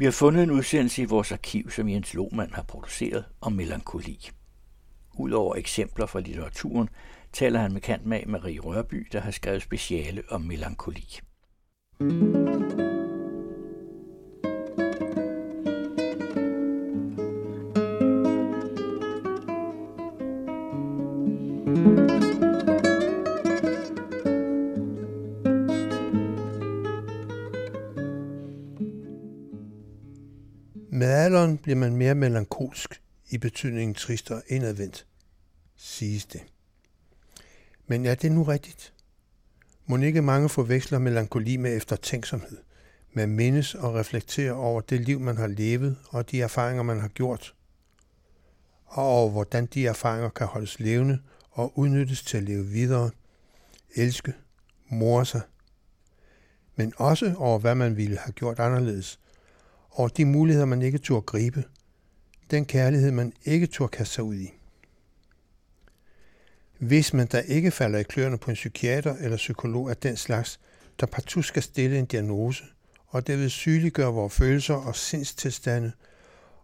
Vi har fundet en udsendelse i vores arkiv, som Jens Lohmann har produceret om melankoli. Udover eksempler fra litteraturen, taler han med kantmag Marie Rørby, der har skrevet speciale om melankoli. Med bliver man mere melankolsk i betydningen trist og indadvendt, siges det. Men er det nu rigtigt? Må ikke mange forveksler melankoli med eftertænksomhed, med mindes og reflektere over det liv, man har levet og de erfaringer, man har gjort, og over hvordan de erfaringer kan holdes levende og udnyttes til at leve videre, elske, more sig, men også over hvad man ville have gjort anderledes, og de muligheder, man ikke turde gribe, den kærlighed, man ikke turde kaste sig ud i. Hvis man da ikke falder i kløerne på en psykiater eller psykolog af den slags, der partout skal stille en diagnose, og det vil sygeliggøre vores følelser og sindstilstande,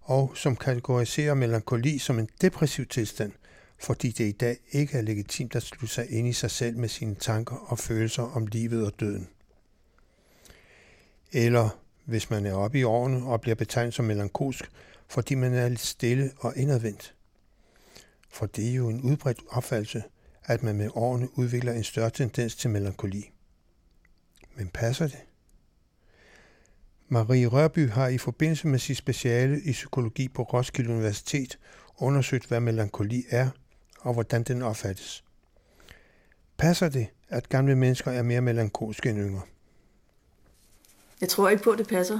og som kategoriserer melankoli som en depressiv tilstand, fordi det i dag ikke er legitimt at slutte sig ind i sig selv med sine tanker og følelser om livet og døden. Eller hvis man er oppe i årene og bliver betegnet som melankolsk, fordi man er lidt stille og indadvendt. For det er jo en udbredt opfattelse, at man med årene udvikler en større tendens til melankoli. Men passer det? Marie Rørby har i forbindelse med sit speciale i psykologi på Roskilde Universitet undersøgt, hvad melankoli er og hvordan den opfattes. Passer det, at gamle mennesker er mere melankolske end yngre? Jeg tror ikke på, at det passer.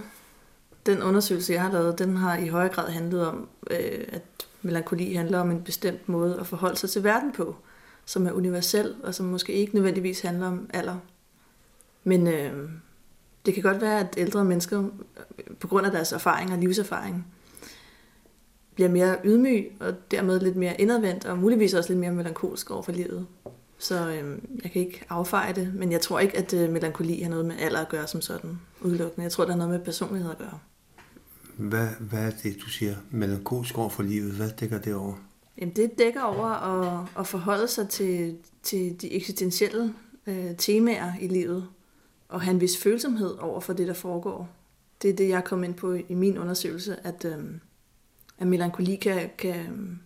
Den undersøgelse, jeg har lavet, den har i højere grad handlet om, øh, at melankoli handler om en bestemt måde at forholde sig til verden på, som er universel, og som måske ikke nødvendigvis handler om alder. Men øh, det kan godt være, at ældre mennesker, øh, på grund af deres erfaring og livserfaring, bliver mere ydmyg og dermed lidt mere indadvendt, og muligvis også lidt mere melankolsk over for livet. Så øh, jeg kan ikke affeje det, men jeg tror ikke, at øh, melankoli har noget med alder at gøre som sådan udelukkende. Jeg tror, der har noget med personlighed at gøre. Hvad, hvad er det, du siger, melankolsk over for livet? Hvad dækker det over? Jamen, det dækker over at, at forholde sig til, til de eksistentielle øh, temaer i livet, og have en vis følsomhed over for det, der foregår. Det er det, jeg kom ind på i min undersøgelse, at, øh, at melankoli kan, kan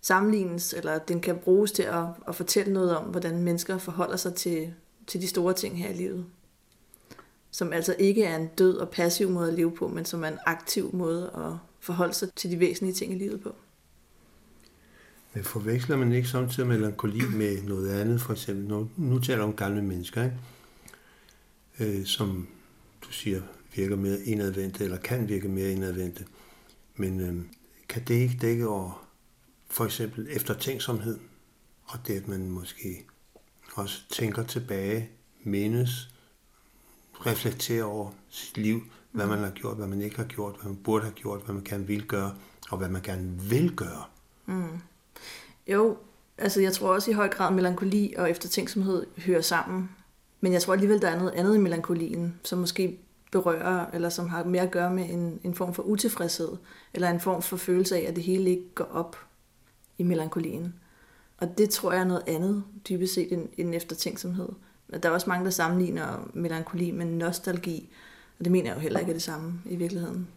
sammenlignes, eller den kan bruges til at, at fortælle noget om, hvordan mennesker forholder sig til, til de store ting her i livet. Som altså ikke er en død og passiv måde at leve på, men som er en aktiv måde at forholde sig til de væsentlige ting i livet på. Men forveksler man ikke samtidig melankoli med noget andet, for eksempel, nu, nu taler om gamle mennesker, ikke? Øh, som du siger virker mere indadvendte, eller kan virke mere indadvendte. Men øh, kan det ikke dække over for eksempel eftertænksomhed, og det, at man måske også tænker tilbage, mindes, reflekterer over sit liv, hvad man har gjort, hvad man ikke har gjort, hvad man burde have gjort, hvad man gerne vil gøre, og hvad man gerne vil gøre. Mm. Jo, altså jeg tror også i høj grad, melankoli og eftertænksomhed hører sammen. Men jeg tror alligevel, der er noget andet i melankolien, som måske berører, eller som har mere at gøre med en, en form for utilfredshed, eller en form for følelse af, at det hele ikke går op i melankolien. Og det tror jeg er noget andet, dybest set, end, end eftertænksomhed. Der er også mange, der sammenligner melankoli med nostalgi, og det mener jeg jo heller ikke er det samme i virkeligheden.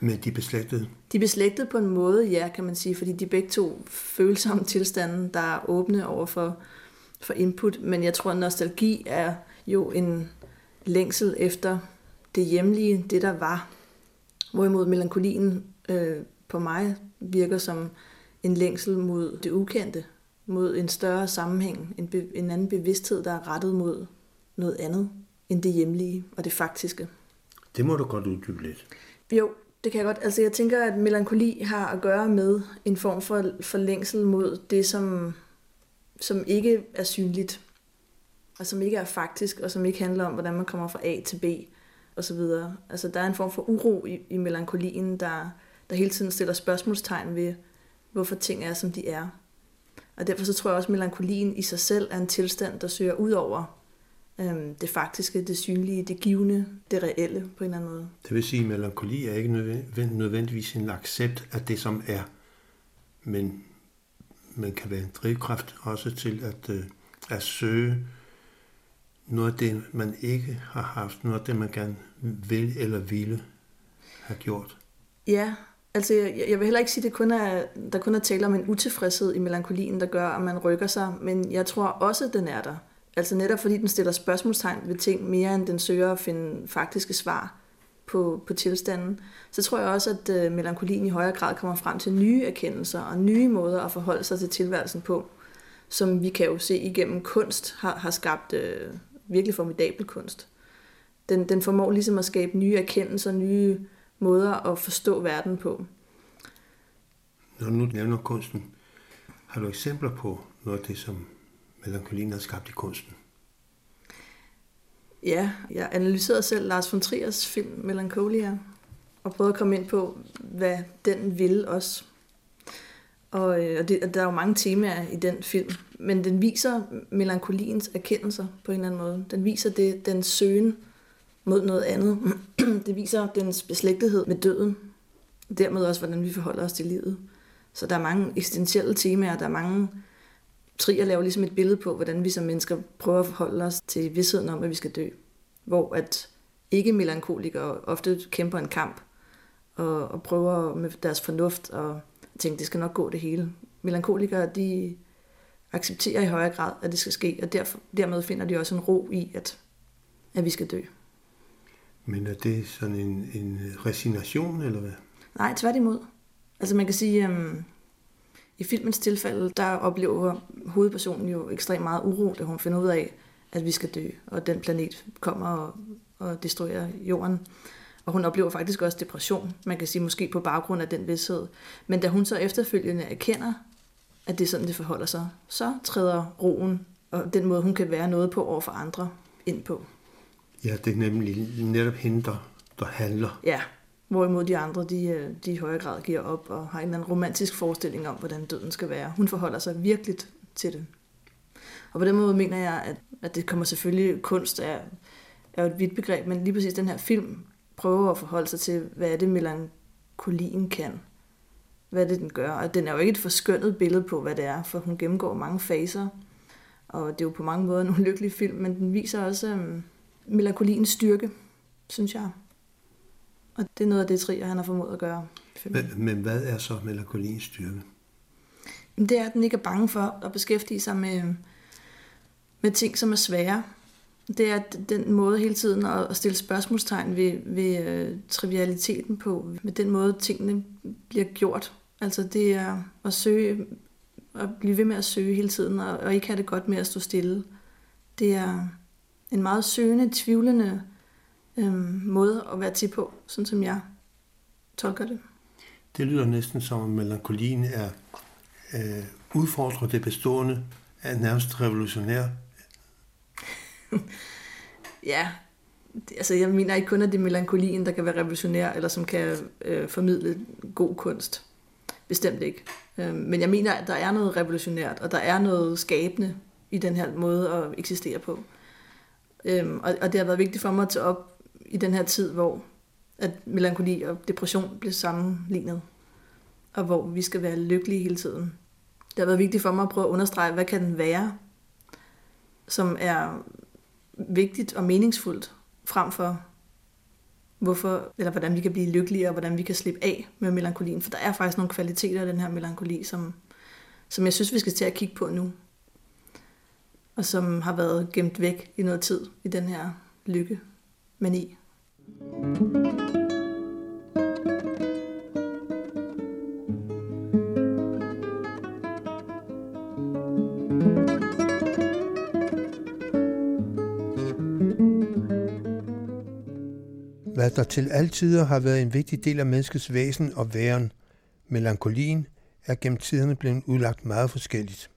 Men de er beslægtede? De er beslægtede på en måde, ja, kan man sige, fordi de er begge to følsomme tilstande, der er åbne over for, for input. Men jeg tror, at nostalgi er jo en længsel efter det hjemlige, det der var. Hvorimod melankolien øh, på mig virker som en længsel mod det ukendte, mod en større sammenhæng, en, be, en anden bevidsthed, der er rettet mod noget andet end det hjemlige og det faktiske. Det må du godt uddybe lidt. Jo, det kan jeg godt. Altså jeg tænker, at melankoli har at gøre med en form for, for længsel mod det, som, som ikke er synligt, og som ikke er faktisk, og som ikke handler om, hvordan man kommer fra A til B, og så videre. Altså der er en form for uro i, i melankolien, der, der hele tiden stiller spørgsmålstegn ved, hvorfor ting er, som de er. Og derfor så tror jeg også, at melankolien i sig selv er en tilstand, der søger ud over øhm, det faktiske, det synlige, det givende, det reelle på en eller anden måde. Det vil sige, at melankoli er ikke nødvendigvis en accept af det, som er, men man kan være en drivkraft også til at, øh, at søge noget af det, man ikke har haft, noget af det, man gerne vil eller ville have gjort. Ja, altså jeg, jeg vil heller ikke sige, at det kun er, der kun er tale om en utilfredshed i melankolien, der gør, at man rykker sig, men jeg tror også, at den er der. Altså netop fordi den stiller spørgsmålstegn ved ting mere, end den søger at finde faktiske svar på, på tilstanden, så tror jeg også, at øh, melankolien i højere grad kommer frem til nye erkendelser og nye måder at forholde sig til tilværelsen på, som vi kan jo se igennem kunst har, har skabt øh, virkelig formidabel kunst. Den, den formår ligesom at skabe nye erkendelser, nye måder at forstå verden på. Når du nu nævner kunsten, har du eksempler på noget af det, som melankolien har skabt i kunsten? Ja, jeg analyserede selv Lars von Triers film Melancholia, og prøvede at komme ind på, hvad den vil også. Og, øh, og, det, og der er jo mange temaer i den film, men den viser melankoliens erkendelser på en eller anden måde. Den viser det, den søgen mod noget andet. det viser dens beslægtethed med døden. Dermed også, hvordan vi forholder os til livet. Så der er mange eksistentielle temaer, der er mange Trier laver ligesom et billede på, hvordan vi som mennesker prøver at forholde os til vidsheden om, at vi skal dø. Hvor at ikke-melankolikere ofte kæmper en kamp og, og prøver med deres fornuft og tænke, det skal nok gå det hele. Melankolikere, de accepterer i højere grad, at det skal ske, og derfor, dermed finder de også en ro i, at, at vi skal dø. Men er det sådan en, en resignation, eller hvad? Nej, tværtimod. Altså man kan sige, um, i filmens tilfælde, der oplever hovedpersonen jo ekstremt meget uro, da hun finder ud af, at vi skal dø, og den planet kommer og, og destruerer jorden. Og hun oplever faktisk også depression, man kan sige måske på baggrund af den vidshed. Men da hun så efterfølgende erkender, at det er sådan, det forholder sig, så træder roen og den måde, hun kan være noget på over for andre ind på. Ja, det er nemlig netop hende, der, der handler. Ja, Hvorimod de andre, de, øh, de i højere grad giver op og har en eller anden romantisk forestilling om, hvordan døden skal være. Hun forholder sig virkelig til det. Og på den måde mener jeg, at, at det kommer selvfølgelig, kunst er, er jo et vidt begreb, men lige præcis den her film prøver at forholde sig til, hvad er det melankolien kan. Hvad er det, den gør. Og den er jo ikke et forskønnet billede på, hvad det er, for hun gennemgår mange faser. Og det er jo på mange måder en ulykkelig film, men den viser også um, melankoliens styrke, synes jeg. Og det er noget af det, Trier han har formået at gøre. Men, men hvad er så melankoliens styrke? Det er, at den ikke er bange for at beskæftige sig med, med ting, som er svære. Det er den måde hele tiden at stille spørgsmålstegn ved, ved uh, trivialiteten på, med den måde tingene bliver gjort. Altså det er at søge, at blive ved med at søge hele tiden, og, og ikke have det godt med at stå stille. Det er en meget søgende, tvivlende øhm, måde at være til på, sådan som jeg tolker det. Det lyder næsten som, at melankolien er øh, udfordrer det bestående, er nærmest revolutionær. ja, altså jeg mener ikke kun, at det er melankolien, der kan være revolutionær, eller som kan øh, formidle god kunst. Bestemt ikke. Øh, men jeg mener, at der er noget revolutionært, og der er noget skabende i den her måde at eksistere på. Øh, og, og det har været vigtigt for mig at tage op i den her tid, hvor at melankoli og depression bliver sammenlignet, og hvor vi skal være lykkelige hele tiden. Det har været vigtigt for mig at prøve at understrege, hvad kan den være, som er vigtigt og meningsfuldt, frem for hvorfor, eller hvordan vi kan blive lykkelige, og hvordan vi kan slippe af med melankolien. For der er faktisk nogle kvaliteter af den her melankoli, som, som jeg synes, vi skal til at kigge på nu. Og som har været gemt væk i noget tid i den her lykke mani. Hvad der til altid har været en vigtig del af menneskets væsen og væren, melankolien, er gennem tiderne blevet udlagt meget forskelligt.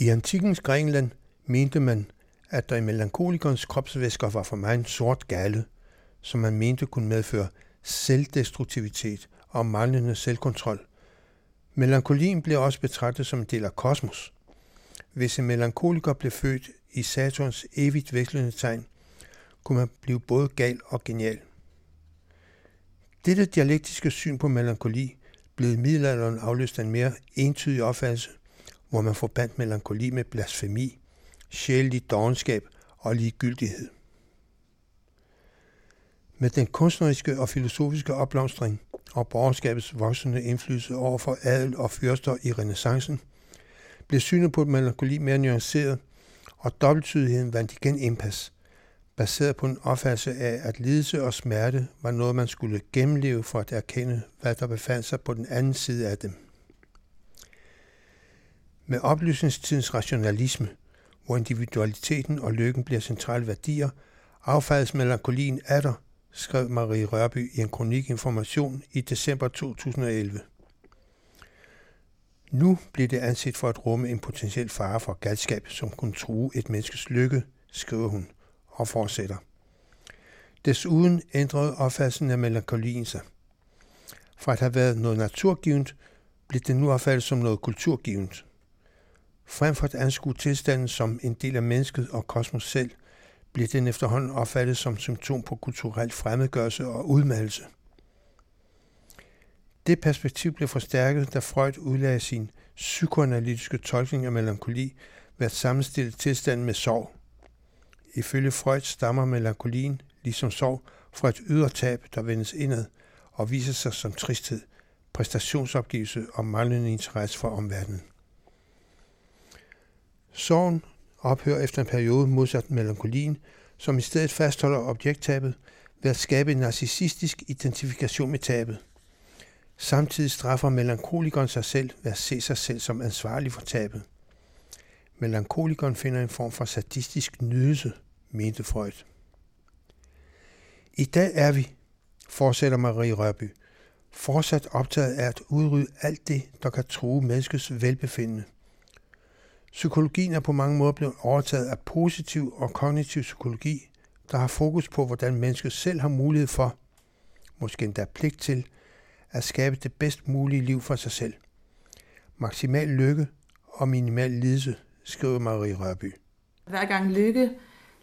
I antikkens Grækenland mente man, at der i melankolikernes kropsvæsker var for mig en sort gale, som man mente kunne medføre selvdestruktivitet og manglende selvkontrol. Melankolien blev også betragtet som en del af kosmos. Hvis en melankoliker blev født i Saturns evigt vekslende tegn, kunne man blive både gal og genial. Dette dialektiske syn på melankoli blev i middelalderen afløst af en mere entydig opfattelse, hvor man forbandt melankoli med blasfemi, sjælelig dogenskab og ligegyldighed. Med den kunstneriske og filosofiske opblomstring og borgerskabets voksende indflydelse over for adel og fyrster i renaissancen, blev synet på melankoli mere nuanceret, og dobbelttydigheden vandt igen indpas, baseret på en opfattelse af, at lidelse og smerte var noget, man skulle gennemleve for at erkende, hvad der befandt sig på den anden side af dem. Med oplysningstidens rationalisme, hvor individualiteten og lykken bliver centrale værdier, affaldes melankolien atter, skrev Marie Rørby i en kronik Information i december 2011. Nu bliver det anset for at rumme en potentiel fare for galskab, som kunne true et menneskes lykke, skriver hun og fortsætter. Desuden ændrede opfattelsen af melankolien sig. Fra at have været noget naturgivet, blev det nu opfattet som noget kulturgivet. Frem for at anskue tilstanden som en del af mennesket og kosmos selv, bliver den efterhånden opfattet som symptom på kulturel fremmedgørelse og udmattelse. Det perspektiv blev forstærket, da Freud udlagde sin psykoanalytiske tolkning af melankoli ved at sammenstille tilstanden med sorg. Ifølge Freud stammer melankolien, ligesom sorg, fra et ydre tab, der vendes indad og viser sig som tristhed, præstationsopgivelse og manglende interesse for omverdenen. Sorgen ophører efter en periode modsat melankolien, som i stedet fastholder objekttabet ved at skabe en narcissistisk identifikation med tabet. Samtidig straffer melankolikeren sig selv ved at se sig selv som ansvarlig for tabet. Melankolikeren finder en form for sadistisk nydelse, mente Freud. I dag er vi, fortsætter Marie Rørby, fortsat optaget af at udrydde alt det, der kan true menneskets velbefindende. Psykologien er på mange måder blevet overtaget af positiv og kognitiv psykologi, der har fokus på, hvordan mennesket selv har mulighed for, måske endda pligt til, at skabe det bedst mulige liv for sig selv. Maksimal lykke og minimal lidelse, skriver Marie Rørby. Hver gang lykke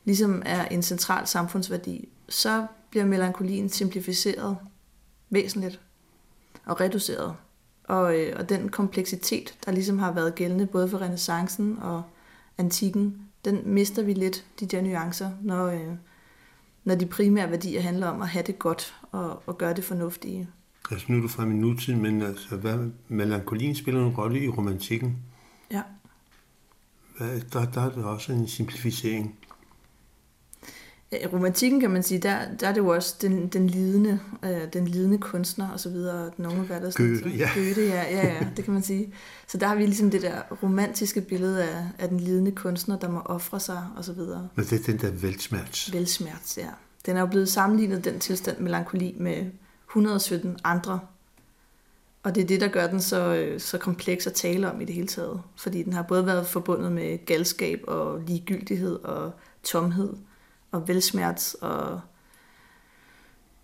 ligesom er en central samfundsværdi, så bliver melankolien simplificeret væsentligt og reduceret. Og, øh, og den kompleksitet, der ligesom har været gældende både for renaissancen og antikken, den mister vi lidt, de der nuancer, når, øh, når de primære værdier handler om at have det godt og, og gøre det fornuftige. Altså nu er du frem i nutiden, men altså, hvad, melankolien spiller en rolle i romantikken. Ja. Hvad, der, der er det også en simplificering. I romantikken kan man sige, der, der er det jo også den, den lidende, øh, den lidende kunstner og så videre, den unge der Goethe, ja. Goethe, ja, ja, ja, det kan man sige. Så der har vi ligesom det der romantiske billede af, af den lidende kunstner, der må ofre sig og så videre. Men det er den der velsmerts. Velsmerts, ja. Den er jo blevet sammenlignet, den tilstand melankoli, med 117 andre. Og det er det, der gør den så, øh, så kompleks at tale om i det hele taget. Fordi den har både været forbundet med galskab og ligegyldighed og tomhed og velsmerts og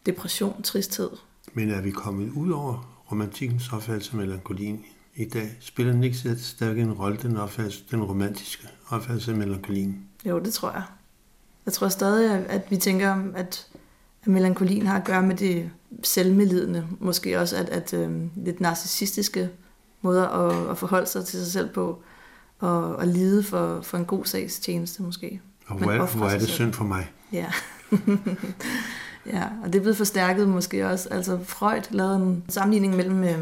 depression, tristhed. Men er vi kommet ud over romantikkens opfattelse af melankolien i dag? Spiller den ikke stadig en rolle, den, opfattelse, den romantiske opfattelse af melankolien? Jo, det tror jeg. Jeg tror stadig, at vi tænker, at, at melankolien har at gøre med det selvmedlidende. Måske også at, at øh, lidt narcissistiske måder at, at forholde sig til sig selv på. Og, og lide for, for en god sags tjeneste måske. Og hvor er, hvor er det synd for mig? Ja. ja, og det er blevet forstærket måske også. Altså Freud lavede en sammenligning mellem, øh,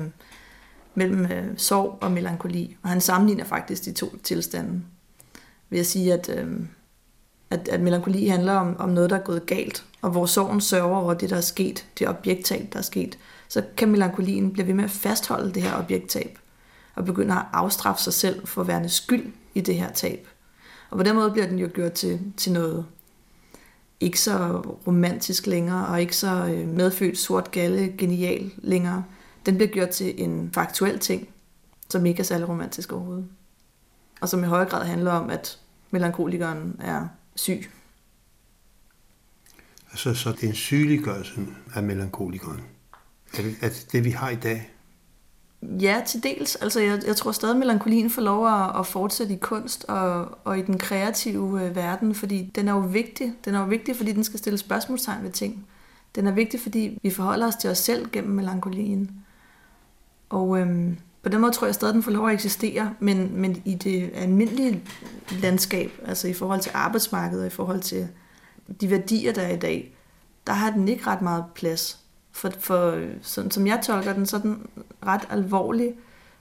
mellem øh, sorg og melankoli, og han sammenligner faktisk de to tilstande ved at sige, at, øh, at, at melankoli handler om, om noget, der er gået galt, og hvor sorgen sørger over det, der er sket, det objekttab, der er sket, så kan melankolien blive ved med at fastholde det her objekttab, og begynde at afstraffe sig selv for at være skyld i det her tab. Og på den måde bliver den jo gjort til, til noget ikke så romantisk længere, og ikke så øh, medfødt sort galle genial længere. Den bliver gjort til en faktuel ting, som ikke er særlig romantisk overhovedet. Og som i høj grad handler om, at melankolikeren er syg. Altså, så det er en sygeliggørelse af melankolikeren. At, at det, vi har i dag, Ja, til dels. Altså, jeg, jeg tror stadig, at melankolien får lov at, at fortsætte i kunst og, og i den kreative øh, verden, fordi den er jo vigtig. Den er jo vigtig, fordi den skal stille spørgsmålstegn ved ting. Den er vigtig, fordi vi forholder os til os selv gennem melankolien. Og øhm, på den måde tror jeg stadig, at den får lov at eksistere, men, men i det almindelige landskab, altså i forhold til arbejdsmarkedet og i forhold til de værdier, der er i dag, der har den ikke ret meget plads. For, for sådan, som jeg tolker den, så er den ret alvorlig.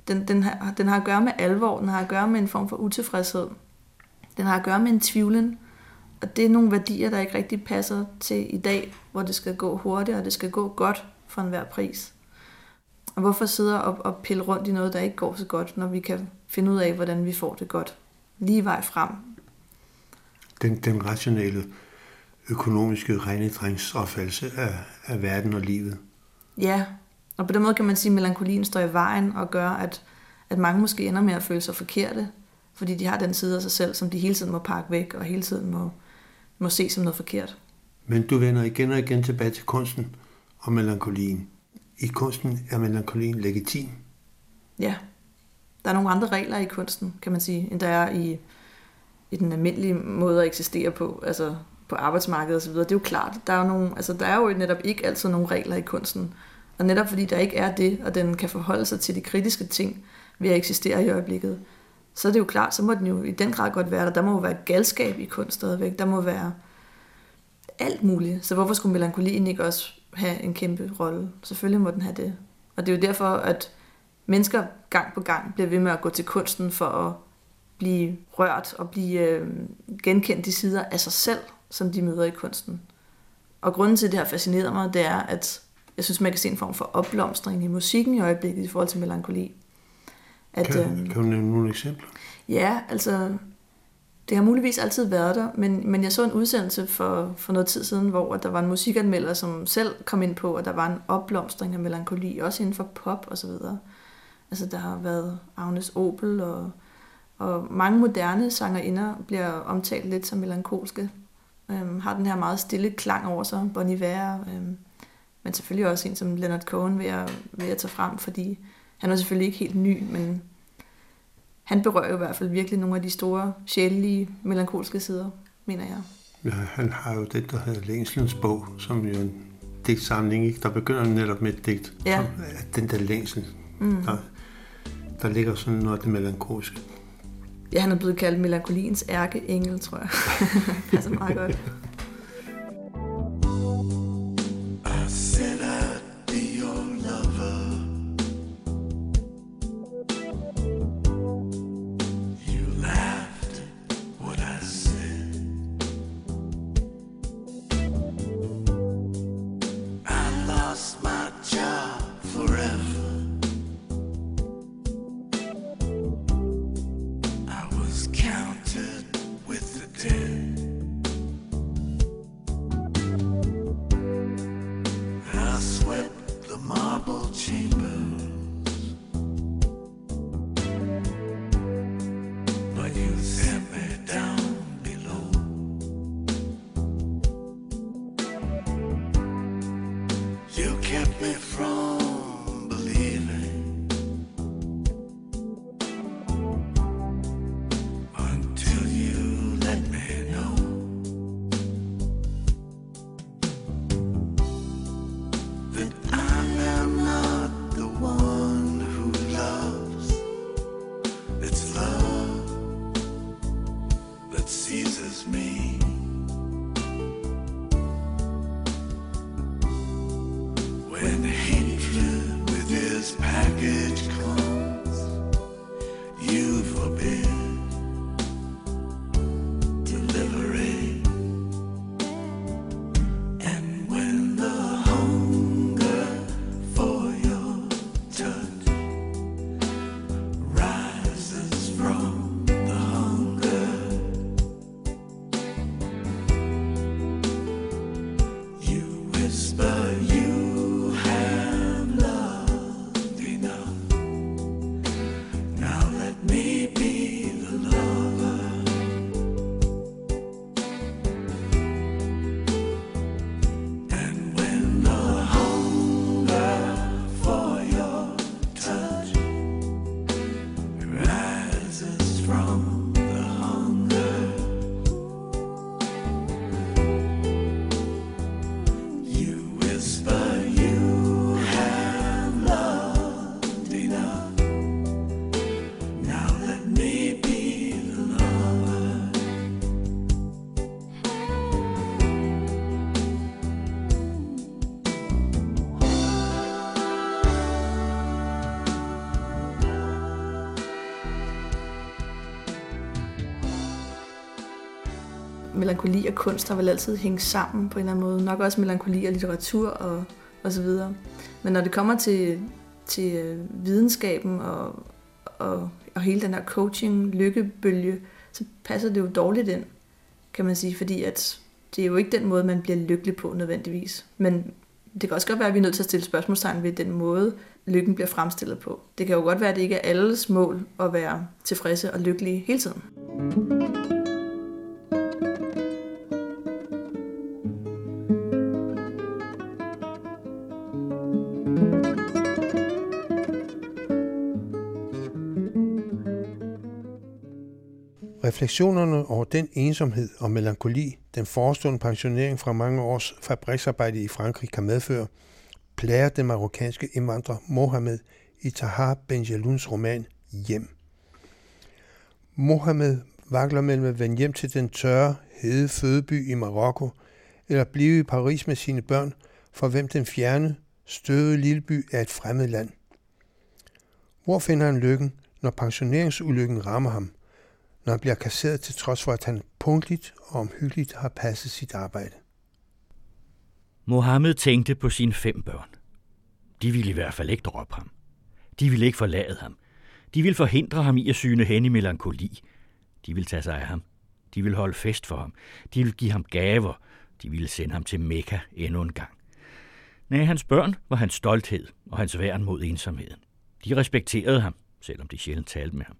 Den, den, har, den har at gøre med alvor, den har at gøre med en form for utilfredshed. Den har at gøre med en tvivlen. Og det er nogle værdier, der ikke rigtig passer til i dag, hvor det skal gå hurtigt, og det skal gå godt for enhver pris. Og hvorfor sidde og, og pille rundt i noget, der ikke går så godt, når vi kan finde ud af, hvordan vi får det godt lige vej frem? Den, den rationelle økonomiske regnedringsopfattelse af, af verden og livet. Ja, og på den måde kan man sige, at melankolien står i vejen og gør, at, at mange måske ender med at føle sig forkerte, fordi de har den side af sig selv, som de hele tiden må pakke væk og hele tiden må, må se som noget forkert. Men du vender igen og igen tilbage til kunsten og melankolien. I kunsten er melankolien legitim. Ja, der er nogle andre regler i kunsten, kan man sige, end der er i, i den almindelige måde at eksistere på. Altså, på arbejdsmarkedet osv., det er jo klart, der er, jo nogle, altså, der er jo netop ikke altid nogle regler i kunsten. Og netop fordi der ikke er det, og den kan forholde sig til de kritiske ting ved at eksistere i øjeblikket, så er det jo klart, så må den jo i den grad godt være der. Der må jo være galskab i kunst stadigvæk. Der må være alt muligt. Så hvorfor skulle melankolien ikke også have en kæmpe rolle? Selvfølgelig må den have det. Og det er jo derfor, at mennesker gang på gang bliver ved med at gå til kunsten for at blive rørt og blive øh, genkendt de sider af sig selv, som de møder i kunsten. Og grunden til, at det har fascineret mig, det er, at jeg synes, man kan se en form for opblomstring i musikken i øjeblikket i forhold til melankoli. At, kan, øhm, kan du nævne nogle eksempler? Ja, altså, det har muligvis altid været der, men, men jeg så en udsendelse for, for noget tid siden, hvor der var en musikanmelder, som selv kom ind på, at der var en opblomstring af melankoli, også inden for pop og så videre. Altså, der har været Agnes Opel, og, og mange moderne sangerinder bliver omtalt lidt som melankolske Øhm, har den her meget stille klang over sig, Bon Iver. Øhm, men selvfølgelig også en som Leonard Cohen ved at, ved at tage frem, fordi han er selvfølgelig ikke helt ny, men han berører i hvert fald virkelig nogle af de store, sjælelige, melankolske sider, mener jeg. Ja, han har jo det, der hedder Længselens bog, som jo en digtsamling, ikke? der begynder netop med et digt. Ja. Som, den der længsel, mm. der, der ligger sådan noget af det melankolske. Ja, han er blevet kaldt melankoliens ærkeengel, tror jeg. Passer meget godt. from. Melankoli og kunst har vel altid hængt sammen på en eller anden måde. Nok også melankoli og litteratur og, og så videre. Men når det kommer til, til øh, videnskaben og, og, og hele den her coaching, lykkebølge, så passer det jo dårligt ind, kan man sige, fordi at det er jo ikke den måde, man bliver lykkelig på nødvendigvis. Men det kan også godt være, at vi er nødt til at stille spørgsmålstegn ved den måde, lykken bliver fremstillet på. Det kan jo godt være, at det ikke er alles mål at være tilfredse og lykkelige hele tiden. Refleksionerne over den ensomhed og melankoli, den forestående pensionering fra mange års fabriksarbejde i Frankrig kan medføre, plager den marokkanske indvandrer Mohammed i Tahar Benjeluns roman Hjem. Mohammed vakler mellem at vende hjem til den tørre, hede fødeby i Marokko, eller blive i Paris med sine børn, for hvem den fjerne, støvede lille by er et fremmed land. Hvor finder han lykken, når pensioneringsulykken rammer ham, når han bliver kasseret til trods for, at han punktligt og omhyggeligt har passet sit arbejde? Mohammed tænkte på sine fem børn. De ville i hvert fald ikke droppe ham. De ville ikke forlade ham. De ville forhindre ham i at syne hen i melankoli. De ville tage sig af ham. De ville holde fest for ham. De ville give ham gaver. De ville sende ham til Mekka endnu en gang. Nej, hans børn var hans stolthed og hans værn mod ensomheden. De respekterede ham, selvom de sjældent talte med ham.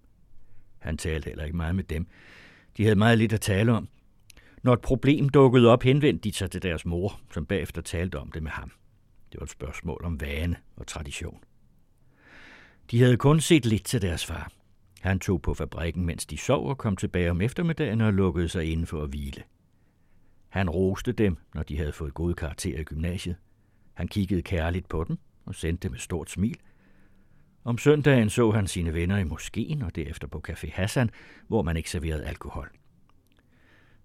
Han talte heller ikke meget med dem. De havde meget lidt at tale om. Når et problem dukkede op, henvendte de sig til deres mor, som bagefter talte om det med ham. Det var et spørgsmål om vane og tradition. De havde kun set lidt til deres far. Han tog på fabrikken, mens de sov og kom tilbage om eftermiddagen og lukkede sig inden for at hvile. Han roste dem, når de havde fået gode karakterer i gymnasiet. Han kiggede kærligt på dem og sendte dem et stort smil. Om søndagen så han sine venner i moskeen og derefter på Café Hassan, hvor man ikke serverede alkohol.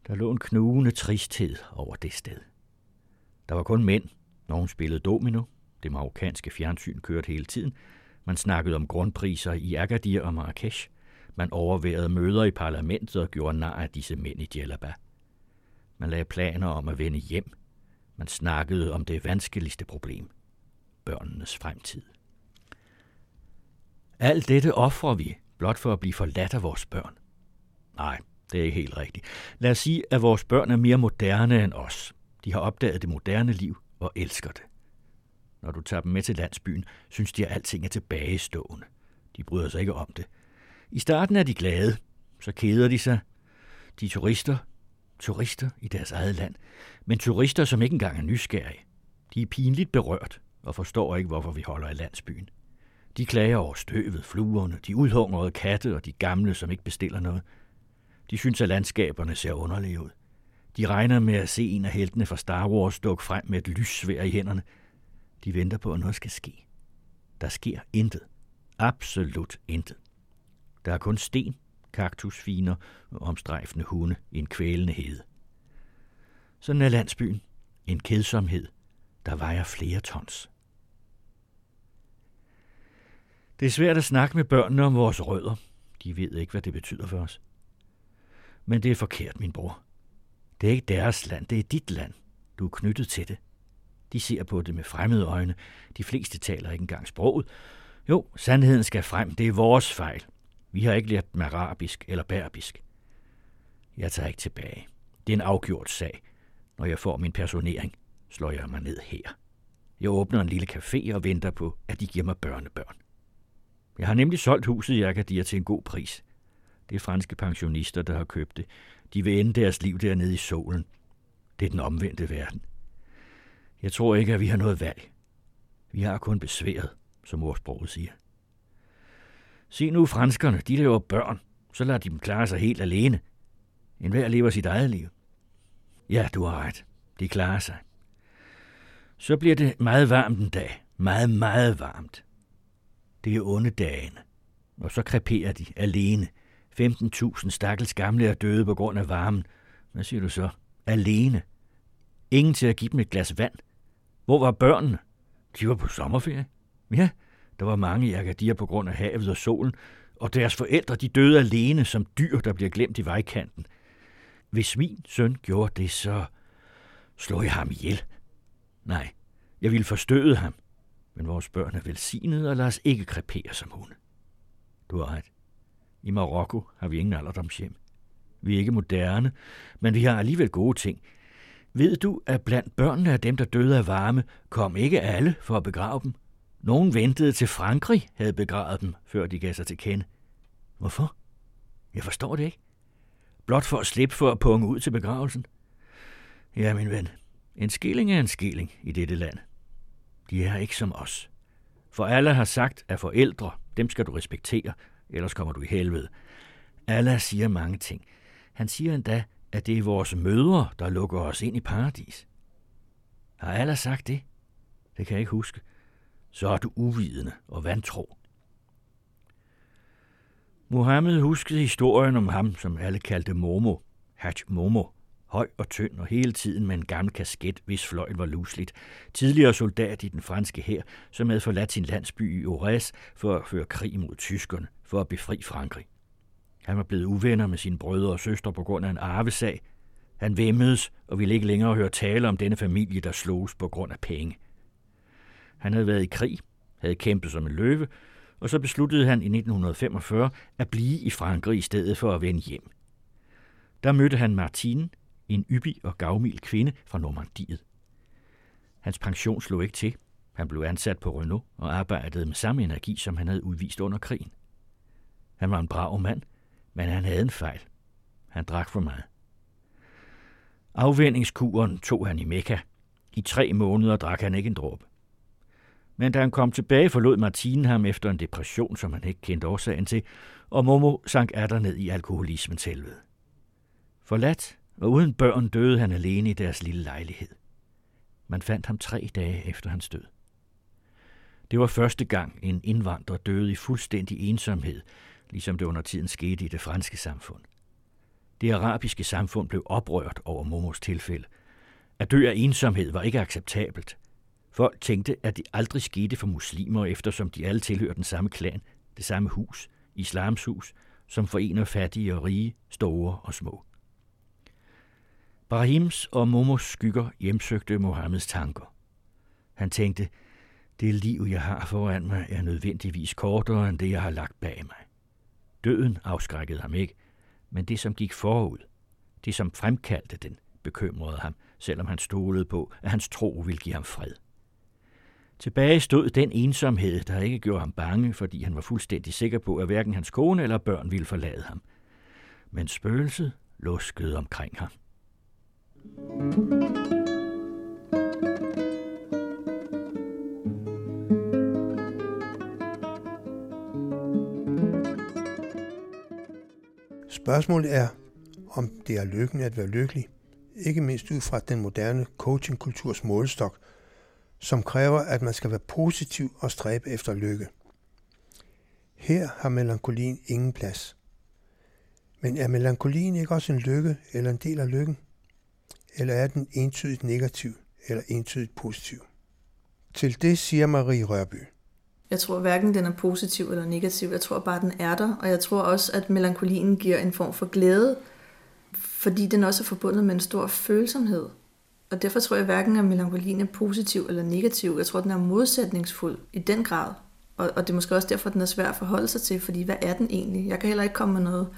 Der lå en knugende tristhed over det sted. Der var kun mænd. Nogen spillede domino. Det marokkanske fjernsyn kørte hele tiden. Man snakkede om grundpriser i Agadir og Marrakesh. Man overværede møder i parlamentet og gjorde nar af disse mænd i Djellaba. Man lagde planer om at vende hjem. Man snakkede om det vanskeligste problem. Børnenes fremtid. Alt dette offrer vi, blot for at blive forladt af vores børn. Nej, det er ikke helt rigtigt. Lad os sige, at vores børn er mere moderne end os. De har opdaget det moderne liv og elsker det. Når du tager dem med til landsbyen, synes de, at alting er tilbagestående. De bryder sig ikke om det. I starten er de glade, så keder de sig. De er turister, turister i deres eget land, men turister, som ikke engang er nysgerrige. De er pinligt berørt og forstår ikke, hvorfor vi holder i landsbyen. De klager over støvet, fluerne, de udhungrede katte og de gamle, som ikke bestiller noget. De synes, at landskaberne ser underlige ud. De regner med at se en af heltene fra Star Wars dukke frem med et lyssvær i hænderne. De venter på, at noget skal ske. Der sker intet. Absolut intet. Der er kun sten, kaktusfiner og omstrejfende hunde i en kvælende hede. Sådan er landsbyen. En kedsomhed, der vejer flere tons. Det er svært at snakke med børnene om vores rødder. De ved ikke, hvad det betyder for os. Men det er forkert, min bror. Det er ikke deres land, det er dit land. Du er knyttet til det. De ser på det med fremmede øjne. De fleste taler ikke engang sproget. Jo, sandheden skal frem. Det er vores fejl. Vi har ikke lært dem arabisk eller berbisk. Jeg tager ikke tilbage. Det er en afgjort sag. Når jeg får min personering, slår jeg mig ned her. Jeg åbner en lille café og venter på, at de giver mig børnebørn. Jeg har nemlig solgt huset i Agadir til en god pris. Det er franske pensionister, der har købt det. De vil ende deres liv dernede i solen. Det er den omvendte verden. Jeg tror ikke, at vi har noget valg. Vi har kun besværet, som ordsproget siger. Se nu franskerne, de laver børn. Så lader de dem klare sig helt alene. En hver lever sit eget liv. Ja, du har ret. De klarer sig. Så bliver det meget varmt en dag. Meget, meget varmt. Det er onde dagene. Og så kreperer de alene. 15.000 stakkels gamle er døde på grund af varmen. Hvad siger du så? Alene. Ingen til at give dem et glas vand. Hvor var børnene? De var på sommerferie. Ja, der var mange i Agadir på grund af havet og solen, og deres forældre de døde alene som dyr, der bliver glemt i vejkanten. Hvis min søn gjorde det, så slog jeg ham ihjel. Nej, jeg ville forstøde ham. Men vores børn er velsignede og lad os ikke krepere som hunde. Du har ret. I Marokko har vi ingen alderdomshjem. Vi er ikke moderne, men vi har alligevel gode ting. Ved du, at blandt børnene af dem, der døde af varme, kom ikke alle for at begrave dem? Nogen ventede til Frankrig havde begravet dem, før de gav sig til kende. Hvorfor? Jeg forstår det ikke. Blot for at slippe for at punge ud til begravelsen. Ja, min ven, en skilling er en skilling i dette land. De er ikke som os. For alle har sagt, at forældre, dem skal du respektere, ellers kommer du i helvede. Allah siger mange ting. Han siger endda, at det er vores mødre, der lukker os ind i paradis. Har Allah sagt det? Det kan jeg ikke huske. Så er du uvidende og vantro. Mohammed huskede historien om ham, som alle kaldte Momo, Hajj Momo, høj og tynd og hele tiden med en gammel kasket, hvis fløjl var lusligt. Tidligere soldat i den franske hær, som havde forladt sin landsby i Ores for at føre krig mod tyskerne, for at befri Frankrig. Han var blevet uvenner med sine brødre og søstre på grund af en arvesag. Han vemmedes og ville ikke længere høre tale om denne familie, der sloges på grund af penge. Han havde været i krig, havde kæmpet som en løve, og så besluttede han i 1945 at blive i Frankrig i stedet for at vende hjem. Der mødte han Martine, en yppig og gavmild kvinde fra Normandiet. Hans pension slog ikke til. Han blev ansat på Renault og arbejdede med samme energi, som han havde udvist under krigen. Han var en brav mand, men han havde en fejl. Han drak for meget. Afvendingskuren tog han i Mekka. I tre måneder drak han ikke en dråbe. Men da han kom tilbage, forlod Martine ham efter en depression, som han ikke kendte årsagen til, og Momo sank atter ned i alkoholismens helvede. Forladt og uden børn døde han alene i deres lille lejlighed. Man fandt ham tre dage efter hans død. Det var første gang, en indvandrer døde i fuldstændig ensomhed, ligesom det under tiden skete i det franske samfund. Det arabiske samfund blev oprørt over Momos tilfælde. At dø af ensomhed var ikke acceptabelt. Folk tænkte, at det aldrig skete for muslimer, eftersom de alle tilhører den samme klan, det samme hus, islams hus, som forener fattige og rige, store og små. Brahims og Momos skygger hjemsøgte Mohammeds tanker. Han tænkte, det liv, jeg har foran mig, er nødvendigvis kortere end det, jeg har lagt bag mig. Døden afskrækkede ham ikke, men det, som gik forud, det, som fremkaldte den, bekymrede ham, selvom han stolede på, at hans tro ville give ham fred. Tilbage stod den ensomhed, der ikke gjorde ham bange, fordi han var fuldstændig sikker på, at hverken hans kone eller børn ville forlade ham. Men spøgelset luskede omkring ham. Spørgsmålet er, om det er lykken at være lykkelig, ikke mindst ud fra den moderne coachingkulturs målestok, som kræver, at man skal være positiv og stræbe efter lykke. Her har melankolien ingen plads. Men er melankolien ikke også en lykke eller en del af lykken? Eller er den entydigt negativ eller entydigt positiv? Til det siger Marie Rørby. Jeg tror hverken den er positiv eller negativ. Jeg tror bare, den er der. Og jeg tror også, at melankolien giver en form for glæde, fordi den også er forbundet med en stor følsomhed. Og derfor tror jeg hverken, at melankolien er positiv eller negativ. Jeg tror, den er modsætningsfuld i den grad. Og, og det er måske også derfor, den er svær at forholde sig til, fordi hvad er den egentlig? Jeg kan heller ikke komme med noget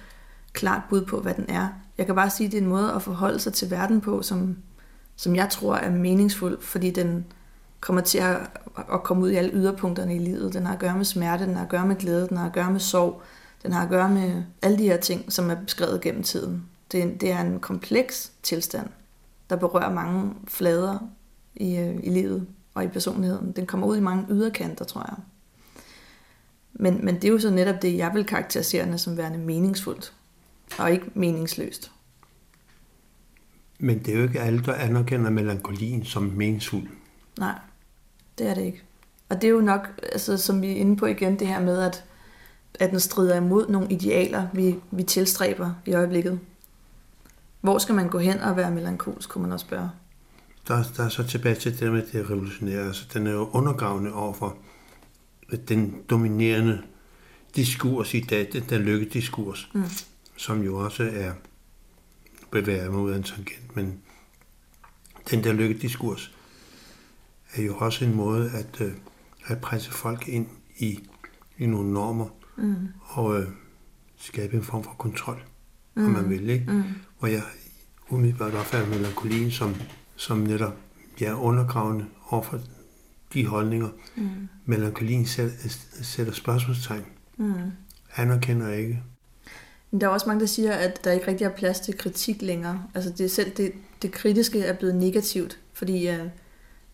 klart bud på, hvad den er. Jeg kan bare sige, at det er en måde at forholde sig til verden på, som, som jeg tror er meningsfuld, fordi den kommer til at, at komme ud i alle yderpunkterne i livet. Den har at gøre med smerte, den har at gøre med glæde, den har at gøre med sorg, den har at gøre med alle de her ting, som er beskrevet gennem tiden. Det, det er en kompleks tilstand, der berører mange flader i, øh, i livet og i personligheden. Den kommer ud i mange yderkanter, tror jeg. Men, men det er jo så netop det, jeg vil karakterisere som værende meningsfuldt, og ikke meningsløst. Men det er jo ikke alle, der anerkender melankolien som meningsfuld. Nej, det er det ikke. Og det er jo nok, altså, som vi er inde på igen, det her med, at, at den strider imod nogle idealer, vi, vi tilstræber i øjeblikket. Hvor skal man gå hen og være melankolsk, kunne man også spørge. Der, der er så tilbage til det med det revolutionære. Altså, den er jo undergravende overfor den dominerende diskurs i dag, den der lykkediskurs, mm. Som jo også er bevæger mig ud af en tangent, men den der lykkediskurs er jo også en måde at, øh, at presse folk ind i, i nogle normer mm. og øh, skabe en form for kontrol, mm. om man mm. vil. Ikke? Mm. Hvor jeg umiddelbart opfatter melankolien som, som netop ja, undergravende overfor de holdninger. Mm. Melankolien sætter, sætter spørgsmålstegn. Mm. Anerkender ikke. Men der er også mange, der siger, at der ikke rigtig er plads til kritik længere. Altså det, selv det, det kritiske er blevet negativt, fordi øh,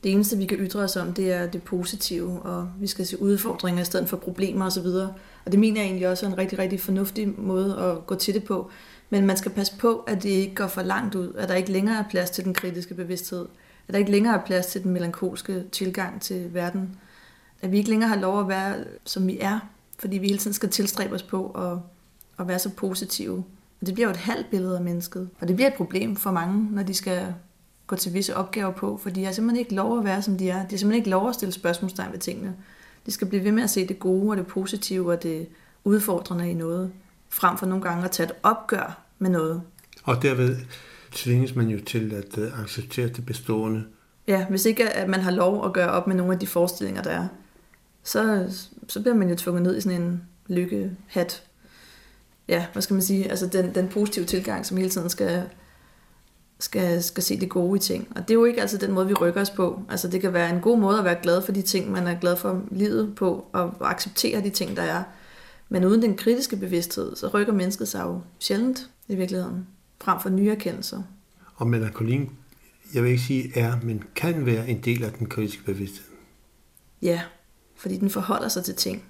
det eneste, vi kan ytre os om, det er det positive, og vi skal se udfordringer i stedet for problemer osv. Og det mener jeg egentlig også er en rigtig, rigtig fornuftig måde at gå til det på. Men man skal passe på, at det ikke går for langt ud, at der ikke længere er plads til den kritiske bevidsthed, at der ikke længere er plads til den melankolske tilgang til verden, at vi ikke længere har lov at være, som vi er, fordi vi hele tiden skal tilstræbe os på at, at være så positive. Og det bliver jo et halvt billede af mennesket, og det bliver et problem for mange, når de skal gå til visse opgaver på, for de har simpelthen ikke lov at være, som de er. De har simpelthen ikke lov at stille spørgsmålstegn ved tingene. De skal blive ved med at se det gode og det positive og det udfordrende i noget, frem for nogle gange at tage et opgør med noget. Og derved tvinges man jo til at uh, acceptere det bestående. Ja, hvis ikke at man har lov at gøre op med nogle af de forestillinger, der er, så, så bliver man jo tvunget ned i sådan en lykkehat. Ja, hvad skal man sige? Altså den, den positive tilgang, som hele tiden skal, skal, skal se det gode i ting. Og det er jo ikke altså den måde, vi rykker os på. Altså det kan være en god måde at være glad for de ting, man er glad for livet på, og acceptere de ting, der er. Men uden den kritiske bevidsthed, så rykker mennesket sig jo sjældent i virkeligheden, frem for nye erkendelser. Og melankolien, jeg vil ikke sige er, men kan være en del af den kritiske bevidsthed. Ja, fordi den forholder sig til ting.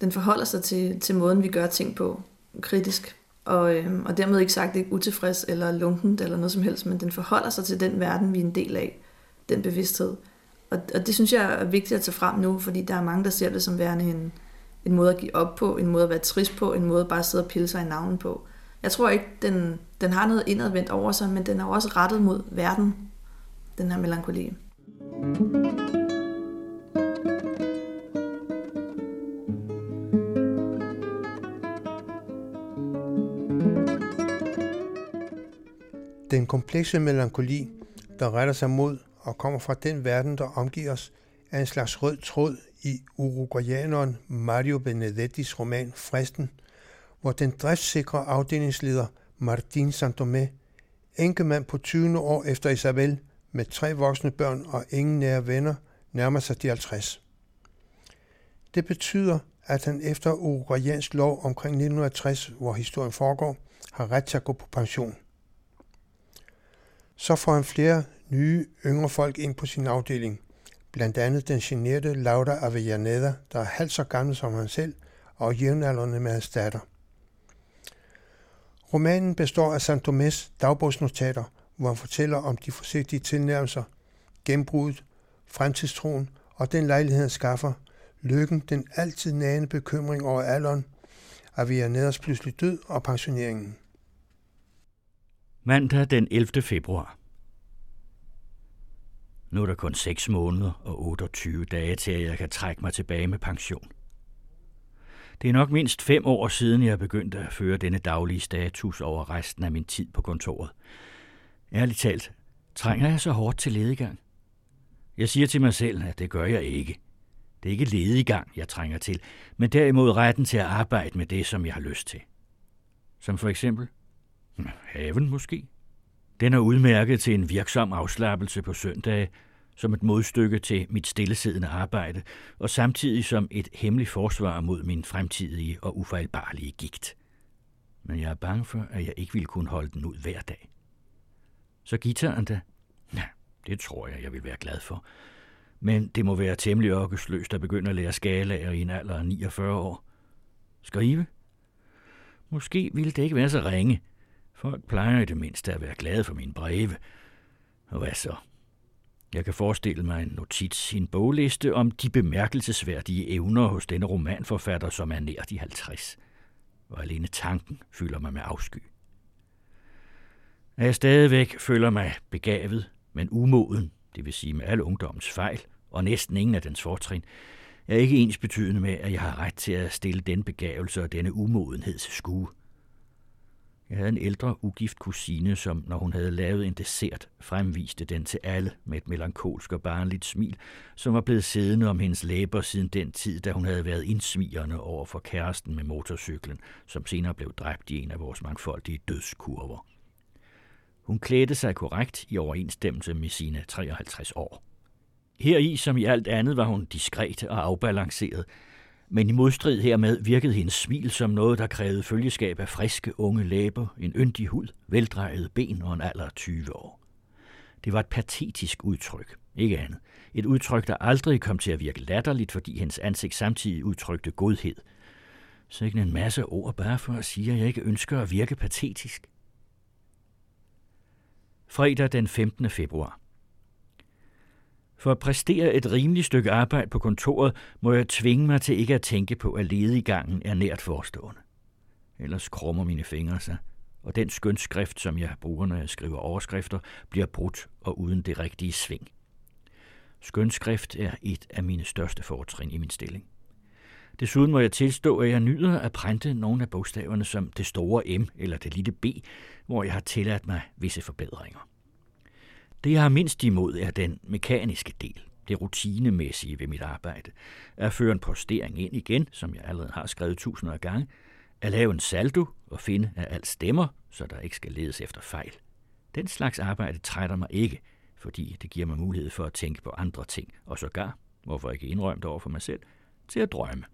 Den forholder sig til, til måden, vi gør ting på, kritisk. Og, øh, og dermed ikke sagt ikke utilfreds eller lunkent eller noget som helst, men den forholder sig til den verden, vi er en del af, den bevidsthed. Og, og det synes jeg er vigtigt at tage frem nu, fordi der er mange, der ser det som værende en, en måde at give op på, en måde at være trist på, en måde at bare sidde og pille sig i navnen på. Jeg tror ikke, den, den har noget indadvendt over sig, men den er også rettet mod verden, den her melankoli. Den komplekse melankoli, der retter sig mod og kommer fra den verden, der omgiver os, er en slags rød tråd i uruguayaneren Mario Benedettis roman Fristen, hvor den driftssikre afdelingsleder Martin Santomé, enkemand på 20 år efter Isabel, med tre voksne børn og ingen nære venner, nærmer sig de 50. Det betyder, at han efter uruguayansk lov omkring 1960, hvor historien foregår, har ret til at gå på pension. Så får han flere nye, yngre folk ind på sin afdeling – blandt andet den generede Laura Avellaneda, der er halvt så gammel som han selv, og jævnaldrende med hans datter. Romanen består af Santomés dagbogsnotater, hvor han fortæller om de forsigtige tilnærmelser, genbruddet, fremtidstroen og den lejlighed, han skaffer, lykken, den altid nagende bekymring over alderen, Avellanedas pludselig død og pensioneringen. Mandag den 11. februar. Nu er der kun 6 måneder og 28 dage til, at jeg kan trække mig tilbage med pension. Det er nok mindst fem år siden, jeg begyndte at føre denne daglige status over resten af min tid på kontoret. Ærligt talt, trænger jeg så hårdt til ledigang? Jeg siger til mig selv, at det gør jeg ikke. Det er ikke ledigang, jeg trænger til, men derimod retten til at arbejde med det, som jeg har lyst til. Som for eksempel haven måske, den er udmærket til en virksom afslappelse på søndage, som et modstykke til mit stillesiddende arbejde, og samtidig som et hemmeligt forsvar mod min fremtidige og ufejlbarlige gigt. Men jeg er bange for, at jeg ikke vil kunne holde den ud hver dag. Så gitaren da? Ja, det tror jeg, jeg vil være glad for. Men det må være temmelig ørkesløst at begynde at lære skalaer i en alder af 49 år. Skrive? Måske ville det ikke være så ringe, Folk plejer i det mindste at være glade for mine breve. Og hvad så? Jeg kan forestille mig en notits i en bogliste om de bemærkelsesværdige evner hos denne romanforfatter, som er nær de 50. Og alene tanken fylder mig med afsky. At jeg stadigvæk føler mig begavet, men umoden, det vil sige med al ungdommens fejl, og næsten ingen af dens fortrin, er ikke ens betydende med, at jeg har ret til at stille den begavelse og denne umodenhed til skue. Jeg havde en ældre, ugift kusine, som, når hun havde lavet en dessert, fremviste den til alle med et melankolsk og barnligt smil, som var blevet siddende om hendes læber siden den tid, da hun havde været indsmigerne over for kæresten med motorcyklen, som senere blev dræbt i en af vores mangfoldige dødskurver. Hun klædte sig korrekt i overensstemmelse med sine 53 år. Her i, som i alt andet, var hun diskret og afbalanceret, men i modstrid hermed virkede hendes smil som noget, der krævede følgeskab af friske unge læber, en yndig hud, veldrejede ben og en alder af 20 år. Det var et patetisk udtryk, ikke andet. Et udtryk, der aldrig kom til at virke latterligt, fordi hendes ansigt samtidig udtrykte godhed. Så ikke en masse ord bare for at sige, at jeg ikke ønsker at virke patetisk. Fredag den 15. februar. For at præstere et rimeligt stykke arbejde på kontoret, må jeg tvinge mig til ikke at tænke på, at ledigangen er nært forestående. Ellers krummer mine fingre sig, og den skønskrift, som jeg bruger, når jeg skriver overskrifter, bliver brudt og uden det rigtige sving. Skønskrift er et af mine største fortrin i min stilling. Desuden må jeg tilstå, at jeg nyder at printe nogle af bogstaverne som det store M eller det lille B, hvor jeg har tilladt mig visse forbedringer. Det, jeg har mindst imod, er den mekaniske del, det rutinemæssige ved mit arbejde. At føre en postering ind igen, som jeg allerede har skrevet tusinder af gange, at lave en saldo og finde, at alt stemmer, så der ikke skal ledes efter fejl. Den slags arbejde trætter mig ikke, fordi det giver mig mulighed for at tænke på andre ting, og sågar, hvorfor ikke indrømme over for mig selv, til at drømme.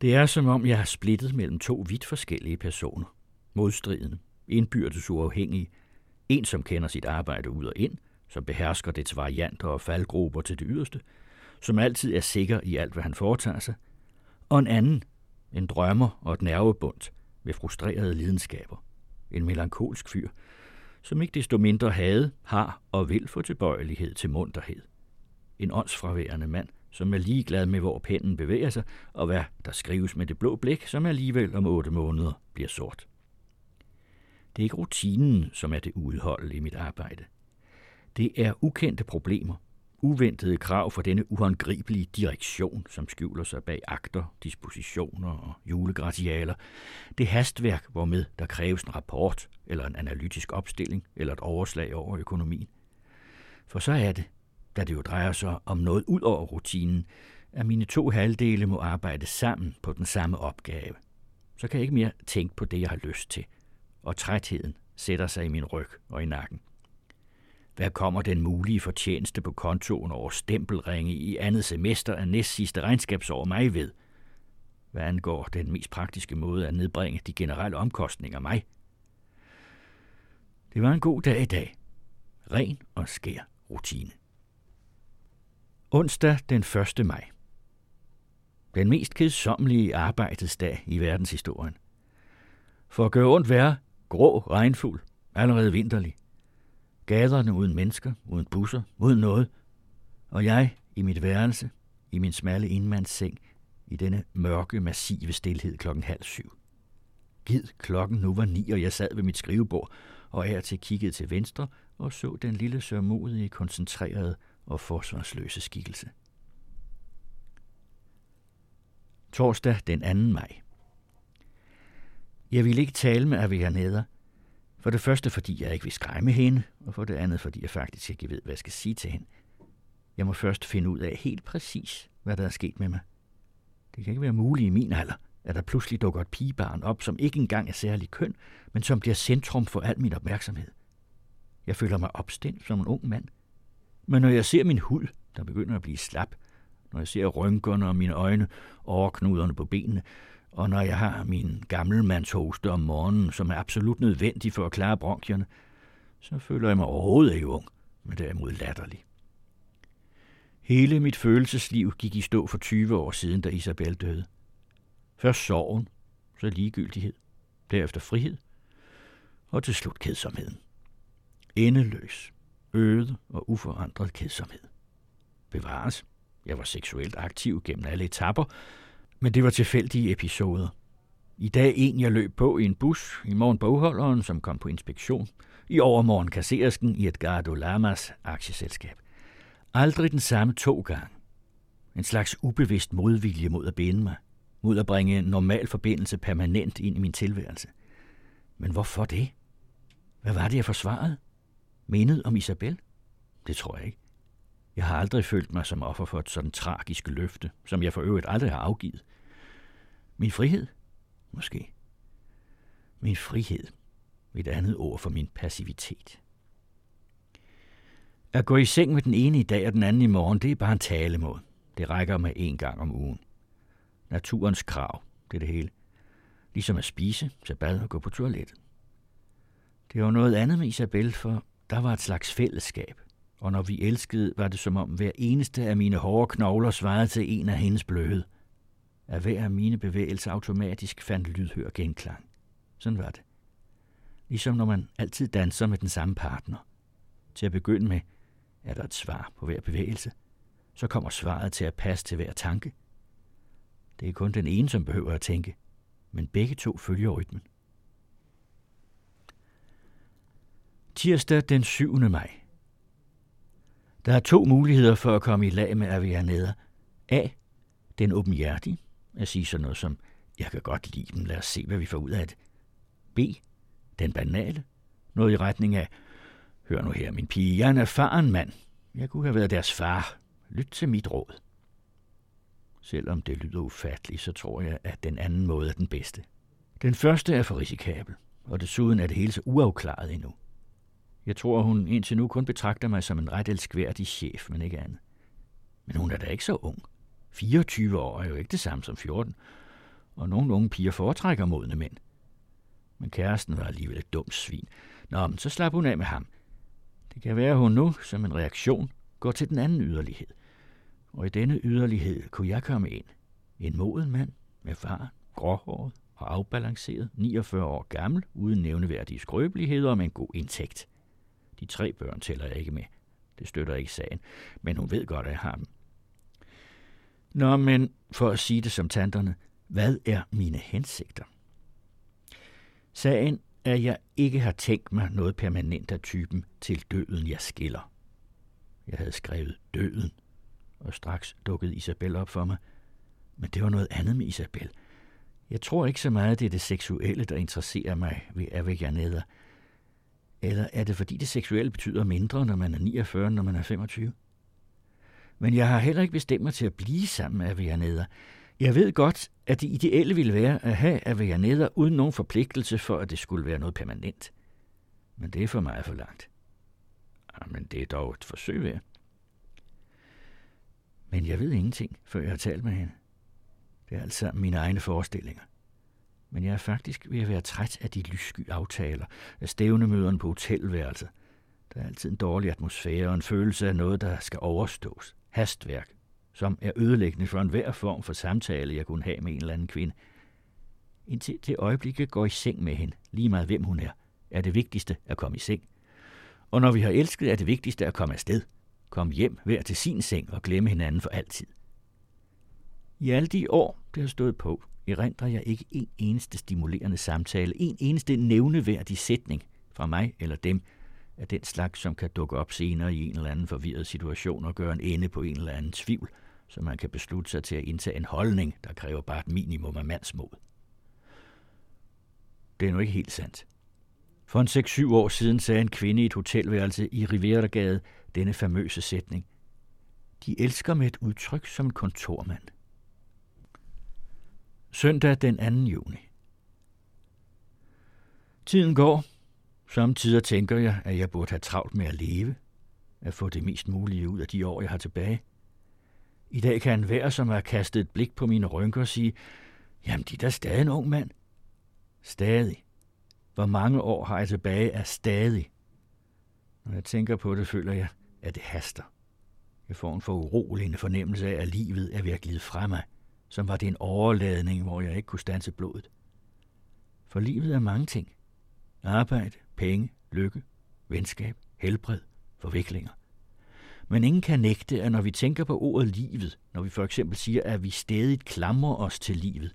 Det er som om, jeg har splittet mellem to vidt forskellige personer. Modstridende, indbyrdes uafhængige, en, som kender sit arbejde ud og ind, som behersker dets varianter og faldgrupper til det yderste, som altid er sikker i alt, hvad han foretager sig, og en anden, en drømmer og et nervebundt med frustrerede lidenskaber. En melankolsk fyr, som ikke desto mindre havde, har og vil få tilbøjelighed til munterhed. En åndsfraværende mand, som er ligeglad med, hvor pennen bevæger sig, og hvad der skrives med det blå blik, som alligevel om otte måneder bliver sort. Det er ikke rutinen, som er det udholdelige i mit arbejde. Det er ukendte problemer, uventede krav for denne uhåndgribelige direktion, som skjuler sig bag akter, dispositioner og julegratialer. Det hastværk, hvormed der kræves en rapport, eller en analytisk opstilling, eller et overslag over økonomien. For så er det, da det jo drejer sig om noget ud over rutinen, at mine to halvdele må arbejde sammen på den samme opgave. Så kan jeg ikke mere tænke på det, jeg har lyst til – og trætheden sætter sig i min ryg og i nakken. Hvad kommer den mulige fortjeneste på kontoen over stempelringe i andet semester af næst sidste regnskabsår mig ved? Hvad angår den mest praktiske måde at nedbringe de generelle omkostninger mig? Det var en god dag i dag. Ren og skær rutine. Onsdag den 1. maj. Den mest kedsommelige arbejdsdag i verdenshistorien. For at gøre ondt værre, Grå, regnfuld, allerede vinterlig. Gaderne uden mennesker, uden busser, uden noget. Og jeg i mit værelse, i min smalle indmandsseng, i denne mørke, massive stilhed klokken halv syv. Gid klokken nu var ni, og jeg sad ved mit skrivebord, og er til kiggede til venstre og så den lille sørmodige, koncentrerede og forsvarsløse skikkelse. Torsdag den 2. maj. Jeg ville ikke tale med Avianeda. For det første, fordi jeg ikke vil skræmme hende, og for det andet, fordi jeg faktisk ikke ved, hvad jeg skal sige til hende. Jeg må først finde ud af helt præcis, hvad der er sket med mig. Det kan ikke være muligt i min alder, at der pludselig dukker et pigebarn op, som ikke engang er særlig køn, men som bliver centrum for al min opmærksomhed. Jeg føler mig opstemt som en ung mand. Men når jeg ser min hud, der begynder at blive slap, når jeg ser rynkerne og mine øjne, overknuderne på benene, og når jeg har min gammelmandshoste om morgenen, som er absolut nødvendig for at klare bronkierne, så føler jeg mig overhovedet ikke ung, men derimod latterlig. Hele mit følelsesliv gik i stå for 20 år siden, da Isabel døde. Først sorgen, så ligegyldighed, derefter frihed, og til slut kedsomheden. Endeløs, øde og uforandret kedsomhed. Bevares, jeg var seksuelt aktiv gennem alle etapper, men det var tilfældige episoder. I dag en, jeg løb på i en bus, i morgen bogholderen, som kom på inspektion, i overmorgen kassersken i Edgardo Lamas aktieselskab. Aldrig den samme to gange. En slags ubevidst modvilje mod at binde mig, mod at bringe en normal forbindelse permanent ind i min tilværelse. Men hvorfor det? Hvad var det, jeg forsvarede? Mindet om Isabel? Det tror jeg ikke. Jeg har aldrig følt mig som offer for et sådan tragisk løfte, som jeg for øvrigt aldrig har afgivet. Min frihed? Måske. Min frihed. Et andet ord for min passivitet. At gå i seng med den ene i dag og den anden i morgen, det er bare en talemåde. Det rækker med én gang om ugen. Naturens krav, det er det hele. Ligesom at spise, tage bad og gå på toilettet. Det var noget andet med Isabel, for der var et slags fællesskab. Og når vi elskede, var det som om hver eneste af mine hårde knogler svarede til en af hendes bløde. At hver af mine bevægelser automatisk fandt lydhør genklang. Sådan var det. Ligesom når man altid danser med den samme partner. Til at begynde med er der et svar på hver bevægelse. Så kommer svaret til at passe til hver tanke. Det er kun den ene, som behøver at tænke, men begge to følger rytmen. Tirsdag den 7. maj. Der er to muligheder for at komme i lag med Avianeda. A. Den åbenhjertige. At sige sådan noget som, jeg kan godt lide dem, lad os se, hvad vi får ud af det. B. Den banale. Noget i retning af, hør nu her, min pige, jeg er en erfaren mand. Jeg kunne have været deres far. Lyt til mit råd. Selvom det lyder ufatteligt, så tror jeg, at den anden måde er den bedste. Den første er for risikabel, og desuden er det hele så uafklaret endnu. Jeg tror, hun indtil nu kun betragter mig som en ret elskværdig chef, men ikke andet. Men hun er da ikke så ung. 24 år er jo ikke det samme som 14, og nogle unge piger foretrækker modne mænd. Men kæresten var alligevel et dumt svin. Nå, men så slap hun af med ham. Det kan være, at hun nu, som en reaktion, går til den anden yderlighed. Og i denne yderlighed kunne jeg komme ind. En moden mand med far, gråhåret og afbalanceret, 49 år gammel, uden nævneværdige skrøbeligheder med en god indtægt. De tre børn tæller jeg ikke med. Det støtter ikke sagen, men hun ved godt, at jeg har dem. Nå, men for at sige det som tanterne, hvad er mine hensigter? Sagen er, at jeg ikke har tænkt mig noget permanent af typen til døden, jeg skiller. Jeg havde skrevet døden, og straks dukkede Isabel op for mig. Men det var noget andet med Isabel. Jeg tror ikke så meget, det er det seksuelle, der interesserer mig ved Avejaneda. Eller er det fordi det seksuelle betyder mindre, når man er 49, når man er 25? Men jeg har heller ikke bestemt mig til at blive sammen med Avianeder. Jeg ved godt, at det ideelle ville være at have Avianeder uden nogen forpligtelse for, at det skulle være noget permanent. Men det er for meget for langt. Ah, men det er dog et forsøg værd. Men jeg ved ingenting, før jeg har talt med hende. Det er altså mine egne forestillinger. Men jeg er faktisk ved at være træt af de lyssky aftaler, af stævnemøderne på hotelværelset. Der er altid en dårlig atmosfære og en følelse af noget, der skal overstås. Hastværk, som er ødelæggende for enhver form for samtale, jeg kunne have med en eller anden kvinde. Indtil det øjeblikket går i seng med hende, lige meget hvem hun er, er det vigtigste at komme i seng. Og når vi har elsket, er det vigtigste at komme afsted. Kom hjem hver til sin seng og glemme hinanden for altid. I alle de år, det har stået på, erindrer jeg ikke en eneste stimulerende samtale, en eneste nævneværdig sætning fra mig eller dem, af den slags, som kan dukke op senere i en eller anden forvirret situation og gøre en ende på en eller anden tvivl, så man kan beslutte sig til at indtage en holdning, der kræver bare et minimum af mandsmod. Det er nu ikke helt sandt. For en 6-7 år siden sagde en kvinde i et hotelværelse i Riveragade denne famøse sætning. De elsker med et udtryk som en kontormand. Søndag den 2. juni. Tiden går. Samtidig tænker jeg, at jeg burde have travlt med at leve, at få det mest mulige ud af de år, jeg har tilbage. I dag kan en hver, som har kastet et blik på mine rynker, sige, jamen, de er da stadig en ung mand. Stadig. Hvor mange år har jeg tilbage af stadig? Når jeg tænker på det, føler jeg, at det haster. Jeg får en for uroligende fornemmelse af, at livet er ved at glide fra mig, som var det en overladning, hvor jeg ikke kunne stanse blodet. For livet er mange ting. Arbejde, penge, lykke, venskab, helbred, forviklinger. Men ingen kan nægte, at når vi tænker på ordet livet, når vi for eksempel siger, at vi stadig klamrer os til livet,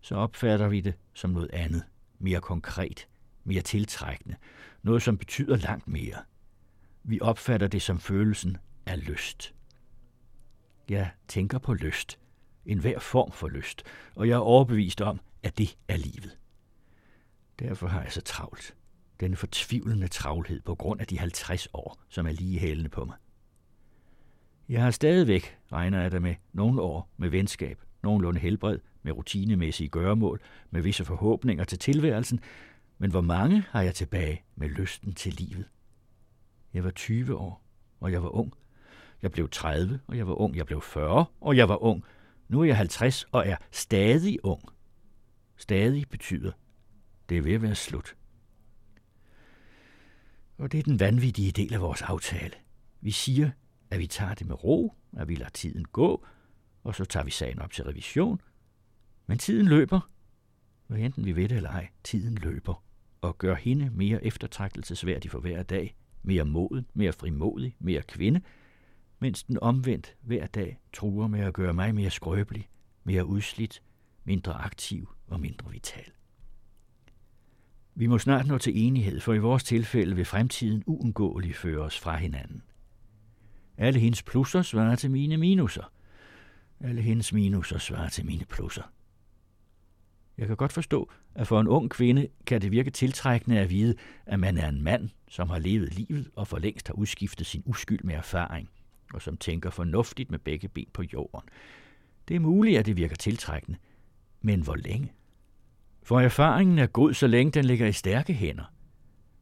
så opfatter vi det som noget andet, mere konkret, mere tiltrækkende, noget som betyder langt mere. Vi opfatter det som følelsen af lyst. Jeg tænker på lyst, en hver form for lyst, og jeg er overbevist om, at det er livet. Derfor har jeg så travlt. Denne fortvivlende travlhed på grund af de 50 år, som er lige hælende på mig. Jeg har stadigvæk, regner jeg da med, nogle år med venskab, nogenlunde helbred, med rutinemæssige gøremål, med visse forhåbninger til tilværelsen, men hvor mange har jeg tilbage med lysten til livet? Jeg var 20 år, og jeg var ung. Jeg blev 30, og jeg var ung. Jeg blev 40, og jeg var ung. Nu er jeg 50 og er stadig ung. Stadig betyder, det er ved at være slut. Og det er den vanvittige del af vores aftale. Vi siger, at vi tager det med ro, at vi lader tiden gå, og så tager vi sagen op til revision. Men tiden løber. og enten vi ved det eller ej, tiden løber og gør hende mere eftertragtelsesværdig for hver dag, mere moden, mere frimodig, mere kvinde, mens den omvendt hver dag truer med at gøre mig mere skrøbelig, mere udslidt, mindre aktiv og mindre vital. Vi må snart nå til enighed, for i vores tilfælde vil fremtiden uundgåeligt føre os fra hinanden. Alle hendes plusser svarer til mine minuser. Alle hendes minuser svarer til mine plusser. Jeg kan godt forstå, at for en ung kvinde kan det virke tiltrækkende at vide, at man er en mand, som har levet livet og for længst har udskiftet sin uskyld med erfaring, og som tænker fornuftigt med begge ben på jorden. Det er muligt, at det virker tiltrækkende, men hvor længe? For erfaringen er god, så længe den ligger i stærke hænder.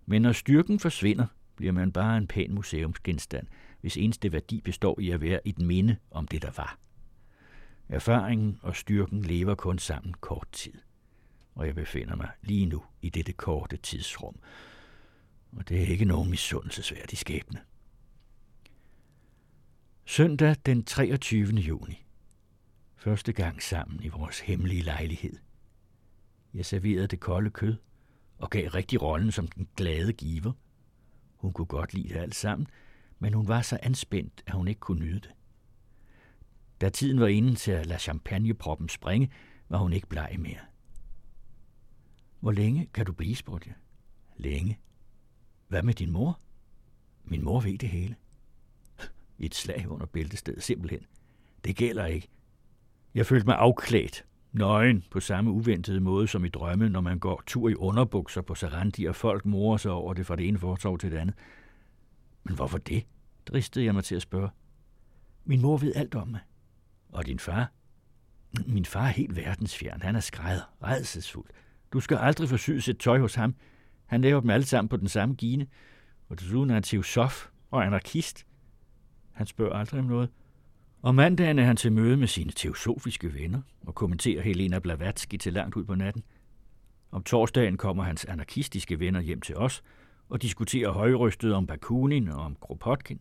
Men når styrken forsvinder, bliver man bare en pæn museumsgenstand, hvis eneste værdi består i at være et minde om det, der var. Erfaringen og styrken lever kun sammen kort tid og jeg befinder mig lige nu i dette korte tidsrum. Og det er ikke nogen misundelsesværdig skæbne. Søndag den 23. juni. Første gang sammen i vores hemmelige lejlighed. Jeg serverede det kolde kød og gav rigtig rollen som den glade giver. Hun kunne godt lide det alt sammen, men hun var så anspændt, at hun ikke kunne nyde det. Da tiden var inde til at lade champagneproppen springe, var hun ikke bleg mere. Hvor længe kan du blive, spurgte jeg. Længe. Hvad med din mor? Min mor ved det hele. Et slag under bæltestedet, simpelthen. Det gælder ikke. Jeg følte mig afklædt, nøgen, på samme uventede måde som i drømme, når man går tur i underbukser på Sarandi, og folk morer sig over det fra det ene fortov til det andet. Men hvorfor det? dristede jeg mig til at spørge. Min mor ved alt om mig. Og din far? Min far er helt verdensfjern. Han er skrædder, redselsfuld. Du skal aldrig forsyde sit tøj hos ham. Han laver dem alle sammen på den samme gine, og desuden er han teosof og anarkist. Han spørger aldrig om noget. Om mandagen er han til møde med sine teosofiske venner og kommenterer Helena Blavatsky til langt ud på natten. Om torsdagen kommer hans anarkistiske venner hjem til os og diskuterer højrystet om Bakunin og om Kropotkin.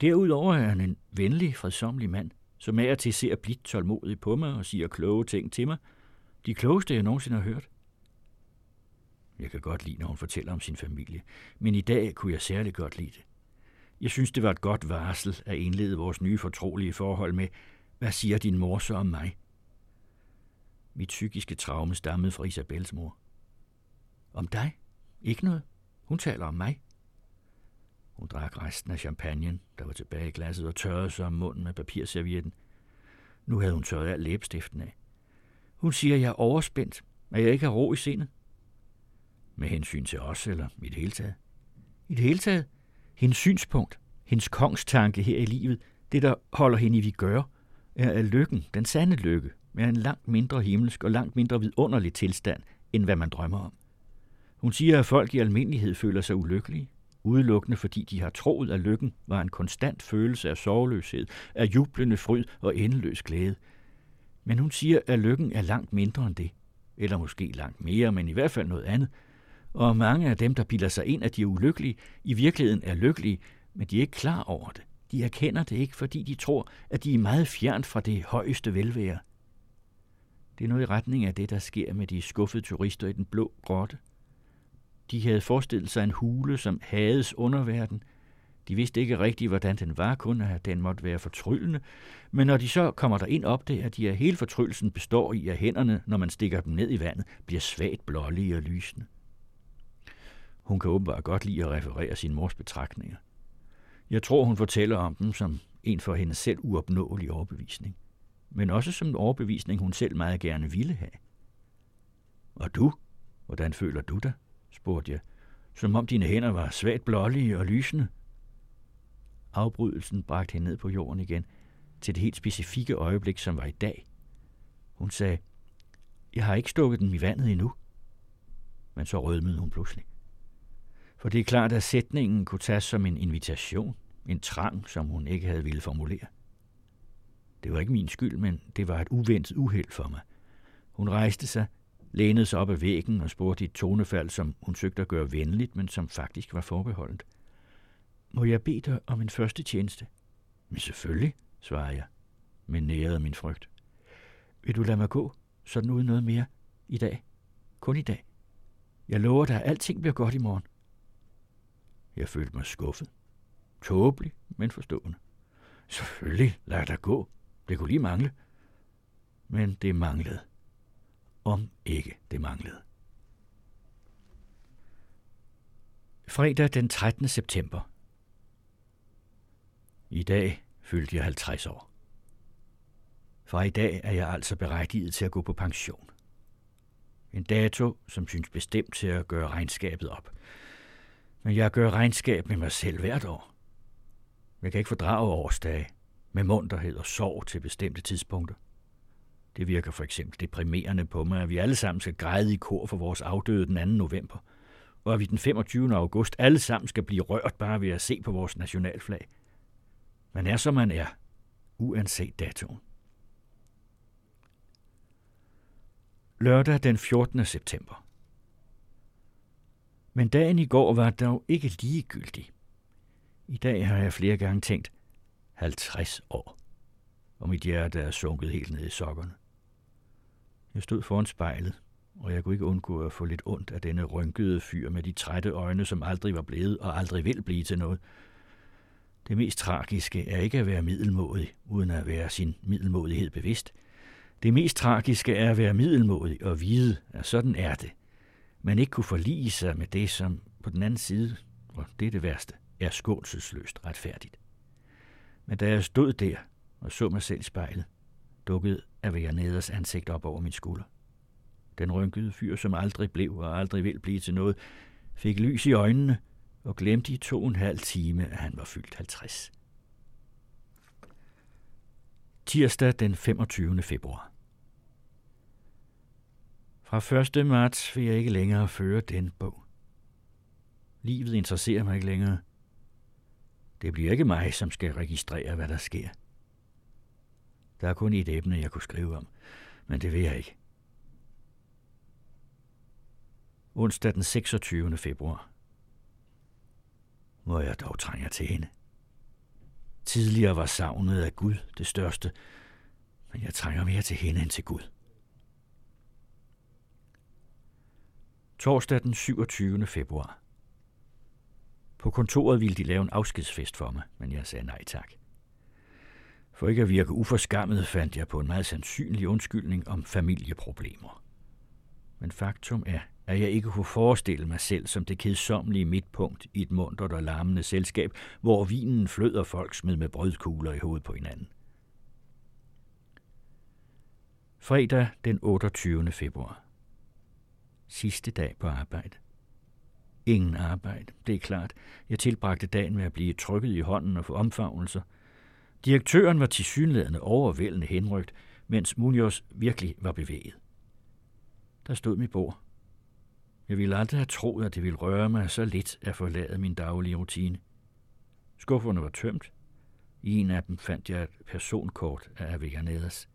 Derudover er han en venlig, fredsomlig mand, som er til ser blidt tålmodig på mig og siger kloge ting til mig – de klogeste, jeg nogensinde har hørt. Jeg kan godt lide, når hun fortæller om sin familie, men i dag kunne jeg særligt godt lide det. Jeg synes, det var et godt varsel at indlede vores nye fortrolige forhold med, hvad siger din mor så om mig? Mit psykiske traume stammede fra Isabels mor. Om dig? Ikke noget. Hun taler om mig. Hun drak resten af champagnen, der var tilbage i glasset, og tørrede sig om munden med papirservietten. Nu havde hun tørret al læbestiften af. Hun siger, at jeg er overspændt, at jeg ikke har ro i sindet. Med hensyn til os, eller i det hele taget? I det hele taget? Hendes synspunkt, hendes kongstanke her i livet, det der holder hende i vi gør, er at lykken, den sande lykke, er en langt mindre himmelsk og langt mindre vidunderlig tilstand, end hvad man drømmer om. Hun siger, at folk i almindelighed føler sig ulykkelige, udelukkende fordi de har troet, at lykken var en konstant følelse af sorgløshed, af jublende fryd og endeløs glæde – men hun siger, at lykken er langt mindre end det. Eller måske langt mere, men i hvert fald noget andet. Og mange af dem, der bilder sig ind, at de er ulykkelige, i virkeligheden er lykkelige, men de er ikke klar over det. De erkender det ikke, fordi de tror, at de er meget fjernt fra det højeste velvære. Det er noget i retning af det, der sker med de skuffede turister i den blå grotte. De havde forestillet sig en hule, som hades underverden – de vidste ikke rigtigt, hvordan den var, kun at den måtte være fortryllende. Men når de så kommer der ind op det, at de af hele fortryllelsen består i, at hænderne, når man stikker dem ned i vandet, bliver svagt blålige og lysende. Hun kan åbenbart godt lide at referere sin mors betragtninger. Jeg tror, hun fortæller om dem som en for hende selv uopnåelig overbevisning. Men også som en overbevisning, hun selv meget gerne ville have. Og du? Hvordan føler du dig? spurgte jeg, som om dine hænder var svagt blålige og lysende. Afbrydelsen bragte hende ned på jorden igen, til det helt specifikke øjeblik, som var i dag. Hun sagde, jeg har ikke stukket dem i vandet endnu. Men så rødmede hun pludselig. For det er klart, at sætningen kunne tages som en invitation, en trang, som hun ikke havde ville formulere. Det var ikke min skyld, men det var et uventet uheld for mig. Hun rejste sig, lænede sig op ad væggen og spurgte i et tonefald, som hun søgte at gøre venligt, men som faktisk var forbeholdent. Må jeg bede dig om en første tjeneste? Men selvfølgelig, svarede jeg, men nærede min frygt. Vil du lade mig gå, sådan uden noget mere, i dag? Kun i dag. Jeg lover dig, at alting bliver godt i morgen. Jeg følte mig skuffet. Tåbelig, men forstående. Selvfølgelig, lad dig gå. Det kunne lige mangle. Men det manglede. Om ikke det manglede. Fredag den 13. september. I dag fyldte jeg 50 år. Fra i dag er jeg altså berettiget til at gå på pension. En dato, som synes bestemt til at gøre regnskabet op. Men jeg gør regnskab med mig selv hvert år. Jeg kan ikke fordrage årsdage med munterhed og sorg til bestemte tidspunkter. Det virker for eksempel deprimerende på mig, at vi alle sammen skal græde i kor for vores afdøde den 2. november, og at vi den 25. august alle sammen skal blive rørt bare ved at se på vores nationalflag. Man er, som man er, uanset datoen. Lørdag den 14. september. Men dagen i går var dog ikke ligegyldig. I dag har jeg flere gange tænkt, 50 år, og mit hjerte er sunket helt ned i sokkerne. Jeg stod foran spejlet, og jeg kunne ikke undgå at få lidt ondt af denne rynkede fyr med de trætte øjne, som aldrig var blevet og aldrig vil blive til noget. Det mest tragiske er ikke at være middelmådig, uden at være sin middelmådighed bevidst. Det mest tragiske er at være middelmådig og vide, at sådan er det. Man ikke kunne forlige sig med det, som på den anden side, og det er det værste, er skånselsløst retfærdigt. Men da jeg stod der og så mig selv i spejlet, dukkede Avianeders ansigt op over min skulder. Den rynkede fyr, som aldrig blev og aldrig vil blive til noget, fik lys i øjnene og glemte i to og en halv time, at han var fyldt 50. Tirsdag den 25. februar. Fra 1. marts vil jeg ikke længere føre den bog. Livet interesserer mig ikke længere. Det bliver ikke mig, som skal registrere, hvad der sker. Der er kun et emne, jeg kunne skrive om, men det vil jeg ikke. Onsdag den 26. februar. Hvor jeg dog trænger til hende. Tidligere var savnet af Gud det største, men jeg trænger mere til hende end til Gud. Torsdag den 27. februar. På kontoret ville de lave en afskedsfest for mig, men jeg sagde nej tak. For ikke at virke uforskammet, fandt jeg på en meget sandsynlig undskyldning om familieproblemer. Men faktum er, at jeg ikke kunne forestille mig selv som det kedsommelige midtpunkt i et muntert og larmende selskab, hvor vinen flød og folk smed med brødkugler i hovedet på hinanden. Fredag den 28. februar. Sidste dag på arbejde. Ingen arbejde, det er klart. Jeg tilbragte dagen med at blive trykket i hånden og få omfavnelser. Direktøren var tilsyneladende overvældende henrygt, mens Munoz virkelig var bevæget. Der stod mit bord. Jeg ville aldrig have troet, at det ville røre mig så lidt at forlade min daglige rutine. Skufferne var tømt. I en af dem fandt jeg et personkort af Avellanedas.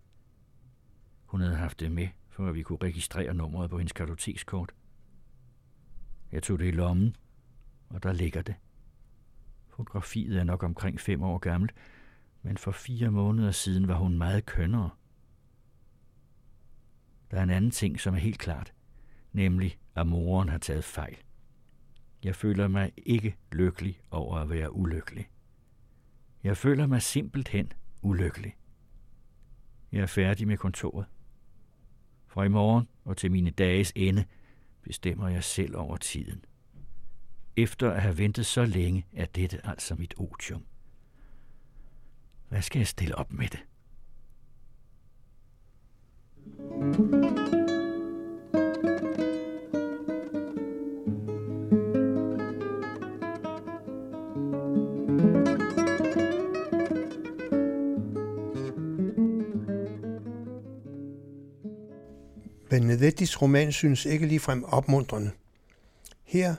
Hun havde haft det med, for at vi kunne registrere nummeret på hendes kartotekskort. Jeg tog det i lommen, og der ligger det. Fotografiet er nok omkring fem år gammelt, men for fire måneder siden var hun meget kønnere. Der er en anden ting, som er helt klart, nemlig at moren har taget fejl. Jeg føler mig ikke lykkelig over at være ulykkelig. Jeg føler mig simpelthen ulykkelig. Jeg er færdig med kontoret. For i morgen og til mine dages ende bestemmer jeg selv over tiden. Efter at have ventet så længe, er dette altså mit otium. Hvad skal jeg stille op med det? thank you Benedettis roman synes ikke ligefrem opmuntrende. Her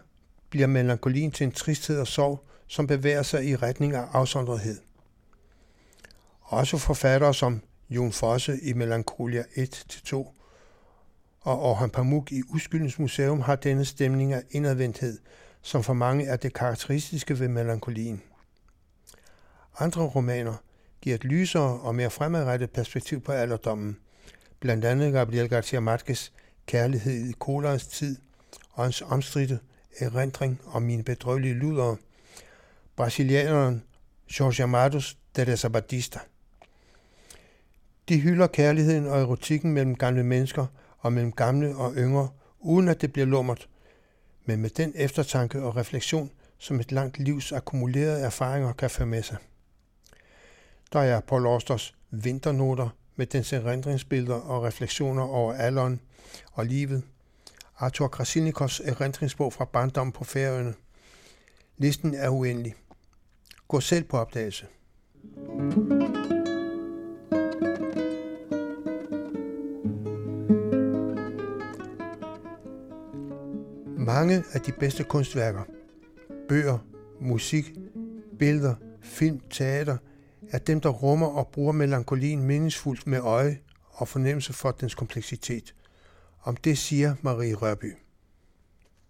bliver melankolien til en tristhed og sorg, som bevæger sig i retning af afsondrethed. Også forfattere som Jon Fosse i Melancholia 1-2 og Orhan Pamuk i Uskyldens Museum har denne stemning af indadvendthed, som for mange er det karakteristiske ved melankolien. Andre romaner giver et lysere og mere fremadrettet perspektiv på alderdommen, blandt andet Gabriel Garcia Marquez Kærlighed i kolerens tid og hans omstridte erindring om mine bedrøvelige luder, brasilianeren Jorge Amados Teresa Batista. De hylder kærligheden og erotikken mellem gamle mennesker og mellem gamle og yngre, uden at det bliver lummert, men med den eftertanke og refleksion, som et langt livs akkumulerede erfaringer kan føre med sig. Der er Paul Austers vinternoter med dens erindringsbilleder og refleksioner over alderen og livet. Arthur Krasinikos erindringsbog fra barndommen på Færøerne. Listen er uendelig. Gå selv på opdagelse. Mange af de bedste kunstværker, bøger, musik, billeder, film, teater, er dem, der rummer og bruger melankolien meningsfuldt med øje og fornemmelse for dens kompleksitet. Om det siger Marie Rørby.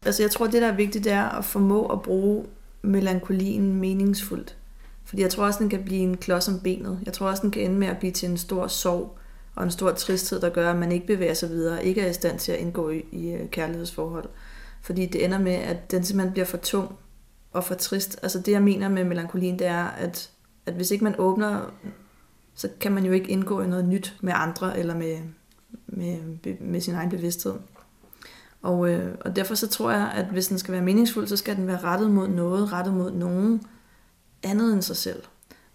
Altså jeg tror, det der er vigtigt, det er at formå at bruge melankolien meningsfuldt. Fordi jeg tror også, den kan blive en klods om benet. Jeg tror også, den kan ende med at blive til en stor sorg og en stor tristhed, der gør, at man ikke bevæger sig videre, ikke er i stand til at indgå i, i øh, kærlighedsforhold. Fordi det ender med, at den simpelthen bliver for tung og for trist. Altså det, jeg mener med melankolien, det er, at, at hvis ikke man åbner, så kan man jo ikke indgå i noget nyt med andre eller med, med, med sin egen bevidsthed. Og, øh, og derfor så tror jeg, at hvis den skal være meningsfuld, så skal den være rettet mod noget, rettet mod nogen andet end sig selv.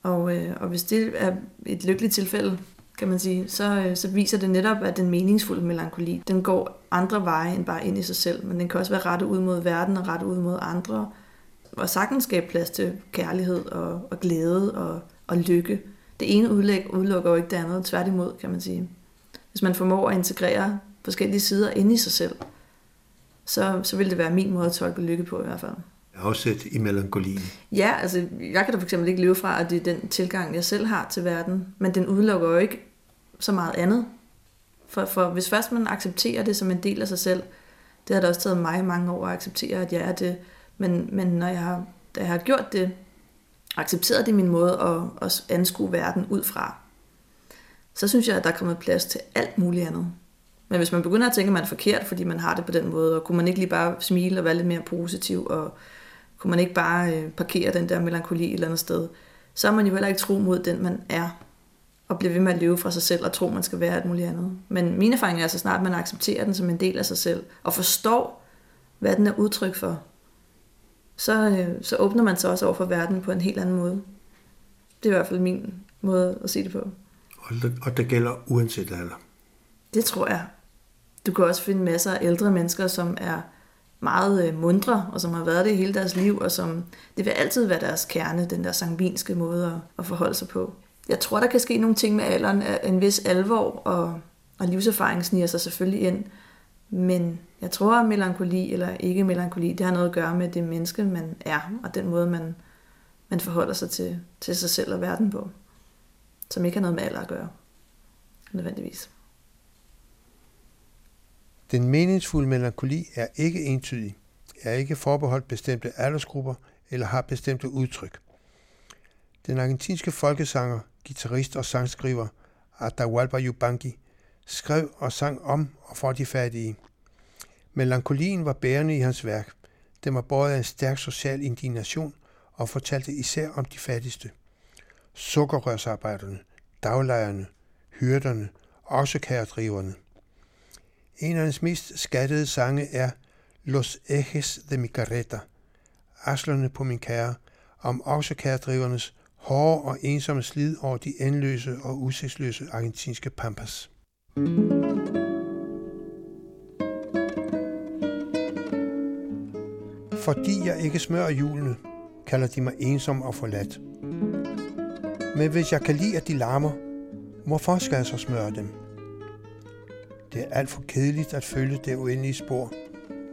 Og, øh, og hvis det er et lykkeligt tilfælde, kan man sige, så, øh, så viser det netop, at den meningsfulde melankoli, den går andre veje end bare ind i sig selv, men den kan også være rettet ud mod verden og rettet ud mod andre, og sagtens skabe plads til kærlighed og, og glæde og, og lykke. Det ene udlæg udelukker jo ikke det andet, tværtimod kan man sige. Hvis man formår at integrere forskellige sider ind i sig selv, så, så vil det være min måde at tolke lykke på i hvert fald. Afsæt i melankolien. Ja, altså jeg kan da for eksempel ikke leve fra, at det er den tilgang, jeg selv har til verden, men den udelukker jo ikke så meget andet. For, for hvis først man accepterer det som en del af sig selv, det har det også taget mig mange år at acceptere, at jeg er det. Men, men når jeg har, da jeg har gjort det, accepteret det min måde at, at anskue verden ud fra, så synes jeg, at der er kommet plads til alt muligt andet. Men hvis man begynder at tænke, at man er forkert, fordi man har det på den måde, og kunne man ikke lige bare smile og være lidt mere positiv, og kunne man ikke bare øh, parkere den der melankoli et eller andet sted, så er man jo heller ikke tro mod den, man er og blive ved med at leve fra sig selv og tro, man skal være et muligt andet. Men min erfaring er, så snart man accepterer den som en del af sig selv, og forstår, hvad den er udtryk for, så, øh, så åbner man sig også over for verden på en helt anden måde. Det er i hvert fald min måde at se det på. Og det, og det gælder uanset alder? Det tror jeg. Du kan også finde masser af ældre mennesker, som er meget øh, mundre, og som har været det hele deres liv, og som det vil altid være deres kerne, den der sangvinske måde at, at forholde sig på jeg tror, der kan ske nogle ting med alderen, en vis alvor og, og livserfaring sniger sig selvfølgelig ind. Men jeg tror, at melankoli eller ikke melankoli, det har noget at gøre med det menneske, man er, og den måde, man, man forholder sig til, til sig selv og verden på, som ikke har noget med alder at gøre, nødvendigvis. Den meningsfulde melankoli er ikke entydig, er ikke forbeholdt bestemte aldersgrupper eller har bestemte udtryk. Den argentinske folkesanger guitarist og sangskriver Atahualpa Yupanqui, skrev og sang om og for de fattige. Melankolien var bærende i hans værk. Den var båret af en stærk social indignation og fortalte især om de fattigste. Sukkerrørsarbejderne, daglejerne, hyrderne, oksekæredriverne. En af hans mest skattede sange er Los Ejes de mi Carreta, Aslerne på min kære, om oksekæredrivernes hårde og ensomme slid over de endløse og udsigtsløse argentinske pampas. Fordi jeg ikke smører hjulene, kalder de mig ensom og forladt. Men hvis jeg kan lide, at de larmer, hvorfor skal jeg så smøre dem? Det er alt for kedeligt at følge det uendelige spor,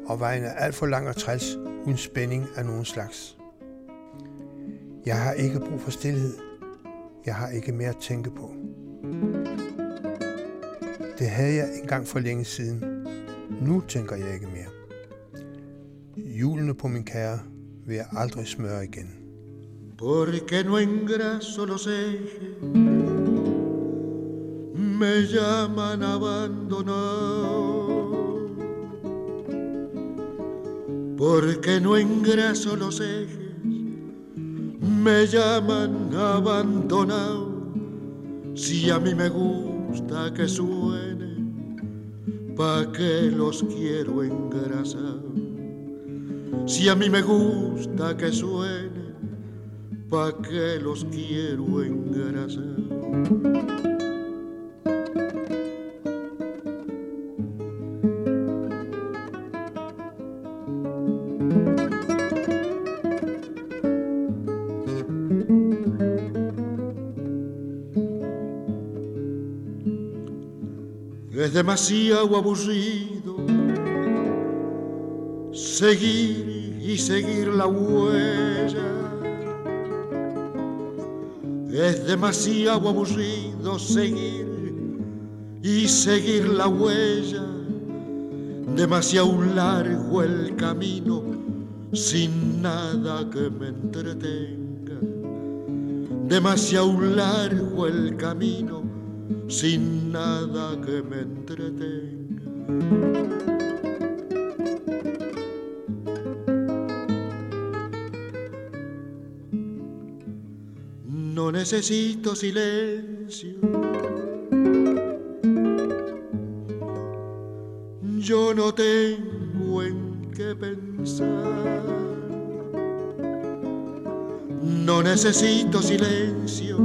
og vejen er alt for lang og træls, uden spænding af nogen slags. Jeg har ikke brug for stillhed. Jeg har ikke mere at tænke på. Det havde jeg engang for længe siden. Nu tænker jeg ikke mere. Hjulene på min kære vil jeg. Porque no engraso los ejes me llaman abandonado. Porque no engraso los ejes me llaman abandonado. Si a mí me gusta que suene, pa' que los quiero engrasar. Si a mí me gusta que suene, pa' que los quiero engrasar. Es demasiado aburrido seguir y seguir la huella. Es demasiado aburrido seguir y seguir la huella. Demasiado largo el camino sin nada que me entretenga. Demasiado largo el camino sin nada que me entretenga. Necesito silencio. Yo no tengo en qué pensar. No necesito silencio.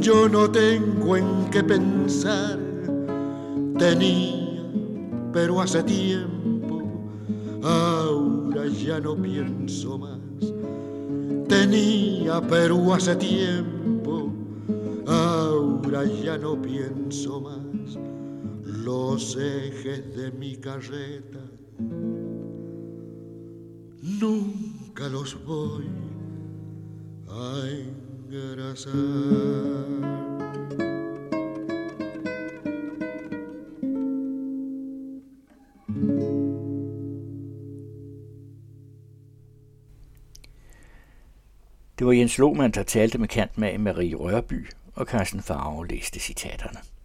Yo no tengo en qué pensar. Tenía, pero hace tiempo. Ahora ya no pienso más tenía Perú hace tiempo, ya no pienso más los ejes de mi carreta. Nunca los voy a engrasar. Det var Jens Lohmann, der talte med kantmag Marie Rørby, og Carsten Farve læste citaterne.